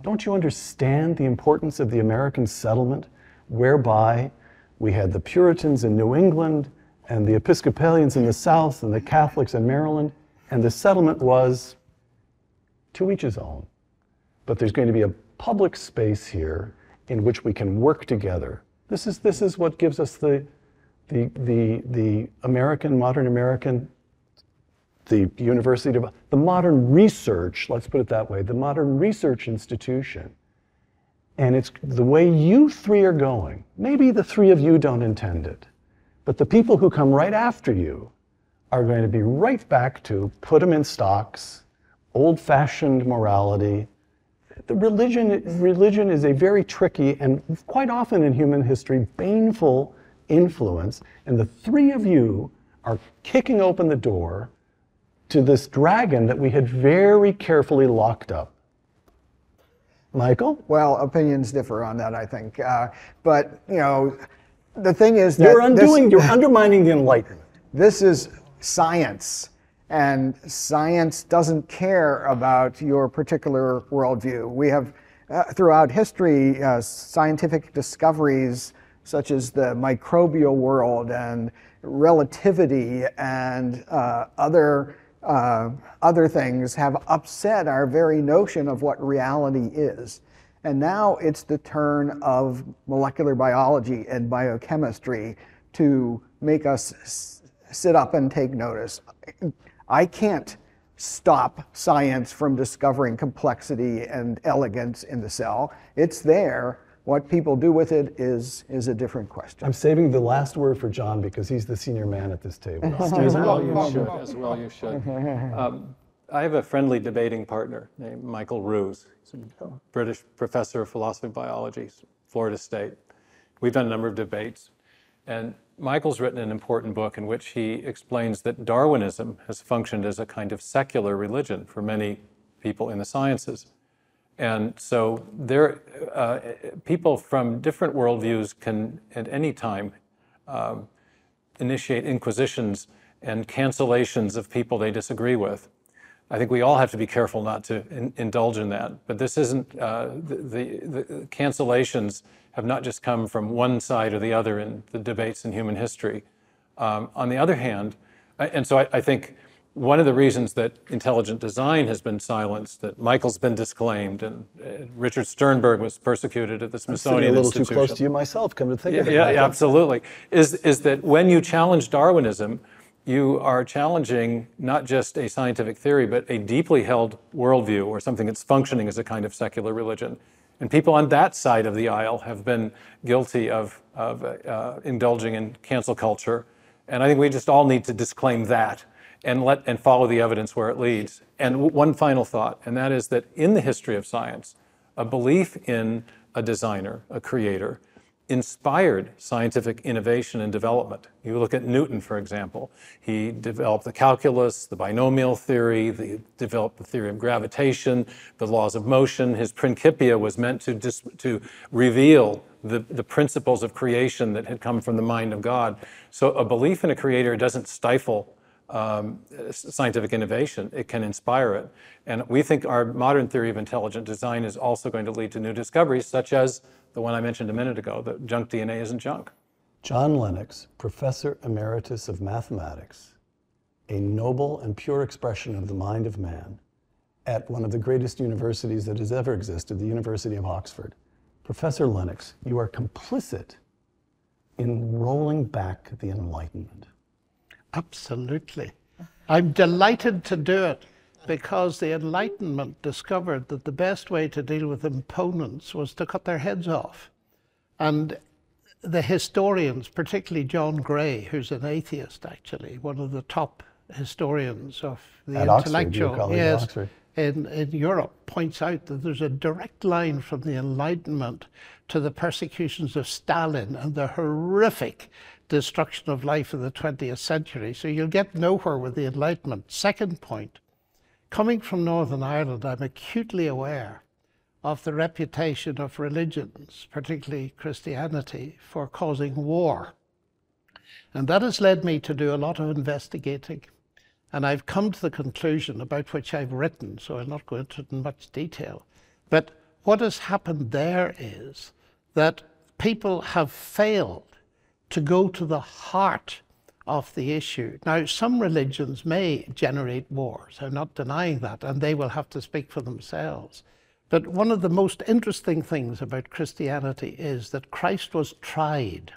Speaker 1: Don't you understand the importance of the American settlement, whereby we had the Puritans in New England and the Episcopalians in the South and the Catholics in Maryland, and the settlement was to each his own. But there's going to be a public space here in which we can work together. This is, this is what gives us the, the, the, the American, modern American the University of the modern research, let's put it that way, the modern research institution. And it's the way you three are going. Maybe the three of you don't intend it, but the people who come right after you are going to be right back to put them in stocks, old fashioned morality. The religion, religion is a very tricky and quite often in human history baneful influence. And the three of you are kicking open the door to this dragon that we had very carefully locked up. Michael?
Speaker 2: Well, opinions differ on that, I think. Uh, but, you know, the thing is that
Speaker 1: You're
Speaker 2: this-
Speaker 1: undoing, you're undermining the Enlightenment.
Speaker 2: this is science, and science doesn't care about your particular worldview. We have, uh, throughout history, uh, scientific discoveries such as the microbial world and relativity and uh, other uh, other things have upset our very notion of what reality is. And now it's the turn of molecular biology and biochemistry to make us sit up and take notice. I can't stop science from discovering complexity and elegance in the cell. It's there. What people do with it is, is a different question.
Speaker 1: I'm saving the last word for John because he's the senior man at this table.
Speaker 4: As well you should, as well you should. Um, I have a friendly debating partner named Michael Ruse. He's a British professor of philosophy and biology, Florida State. We've done a number of debates. And Michael's written an important book in which he explains that Darwinism has functioned as a kind of secular religion for many people in the sciences. And so there, uh, people from different worldviews can at any time um, initiate inquisitions and cancellations of people they disagree with. I think we all have to be careful not to in, indulge in that. But this isn't, uh, the, the, the, cancellations have not just come from one side or the other in the debates in human history. Um, on the other hand, and so I, I, think one of the reasons that intelligent design has been silenced, that Michael's been disclaimed, and uh, Richard Sternberg was persecuted at the Smithsonian
Speaker 1: I'm a little too close to you myself, come to think
Speaker 4: yeah,
Speaker 1: of it.
Speaker 4: Yeah, yeah, absolutely. Is, is that when you challenge Darwinism, you are challenging not just a scientific theory, but a deeply held worldview or something that's functioning as a kind of secular religion. And people on that side of the aisle have been guilty of, of uh, indulging in cancel culture. And I think we just all need to disclaim that and let and follow the evidence where it leads. And one final thought, and that is that in the history of science, a belief in a designer, a creator, inspired scientific innovation and development. You look at Newton, for example. He developed the calculus, the binomial theory, he developed the theory of gravitation, the laws of motion. His Principia was meant to, dis- to reveal the, the principles of creation that had come from the mind of God. So a belief in a creator doesn't stifle um, scientific innovation, it can inspire it. And we think our modern theory of intelligent design is also going to lead to new discoveries, such as the one I mentioned a minute ago, that junk DNA isn't junk.
Speaker 1: John Lennox, Professor Emeritus of Mathematics, a noble and pure expression of the mind of man at one of the greatest universities that has ever existed, the University of Oxford. Professor Lennox, you are complicit in rolling back the Enlightenment.
Speaker 3: Absolutely. I'm delighted to do it because the Enlightenment discovered that the best way to deal with opponents was to cut their heads off. And the historians, particularly John Gray, who's an atheist actually, one of the top historians of the
Speaker 1: At
Speaker 3: intellectual
Speaker 1: Oxford,
Speaker 3: yes, in, in Europe, points out that there's a direct line from the Enlightenment to the persecutions of Stalin and the horrific destruction of life in the 20th century. So you'll get nowhere with the Enlightenment. Second point, Coming from Northern Ireland, I'm acutely aware of the reputation of religions, particularly Christianity, for causing war. And that has led me to do a lot of investigating. And I've come to the conclusion about which I've written, so I'll not go into it in much detail. But what has happened there is that people have failed to go to the heart of the issue. Now, some religions may generate wars, I'm not denying that, and they will have to speak for themselves. But one of the most interesting things about Christianity is that Christ was tried.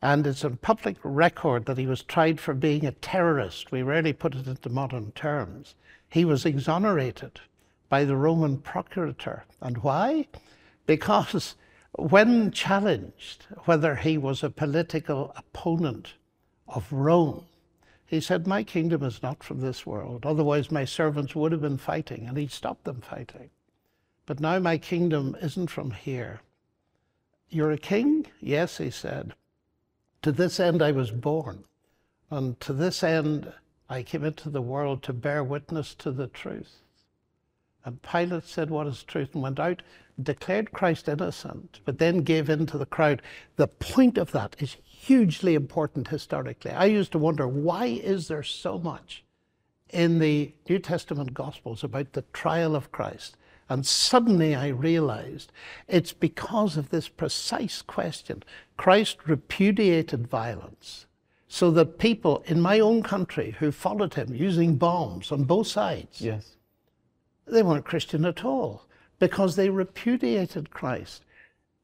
Speaker 3: And it's on public record that he was tried for being a terrorist. We rarely put it into modern terms. He was exonerated by the Roman procurator. And why? Because when challenged whether he was a political opponent of Rome. He said, My kingdom is not from this world. Otherwise, my servants would have been fighting, and he'd stopped them fighting. But now my kingdom isn't from here. You're a king? Yes, he said. To this end I was born, and to this end I came into the world to bear witness to the truth. And Pilate said, What is truth? and went out, declared Christ innocent, but then gave in to the crowd. The point of that is hugely important historically. I used to wonder why is there so much in the New Testament Gospels about the trial of Christ? And suddenly I realized it's because of this precise question. Christ repudiated violence so that people in my own country who followed him using bombs on both sides,
Speaker 1: yes.
Speaker 3: they weren't Christian at all because they repudiated Christ.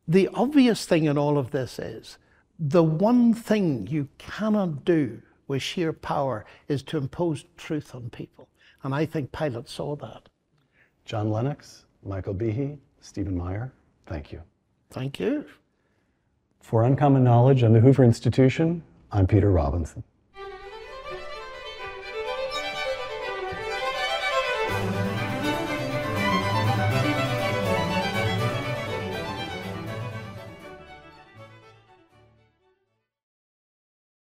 Speaker 3: The obvious thing in all of this is the one thing you cannot do with sheer power is to impose truth on people. And I think Pilate saw that.
Speaker 1: John Lennox, Michael Behe, Stephen Meyer, thank you.
Speaker 3: Thank you.
Speaker 1: For Uncommon Knowledge on the Hoover Institution, I'm Peter Robinson.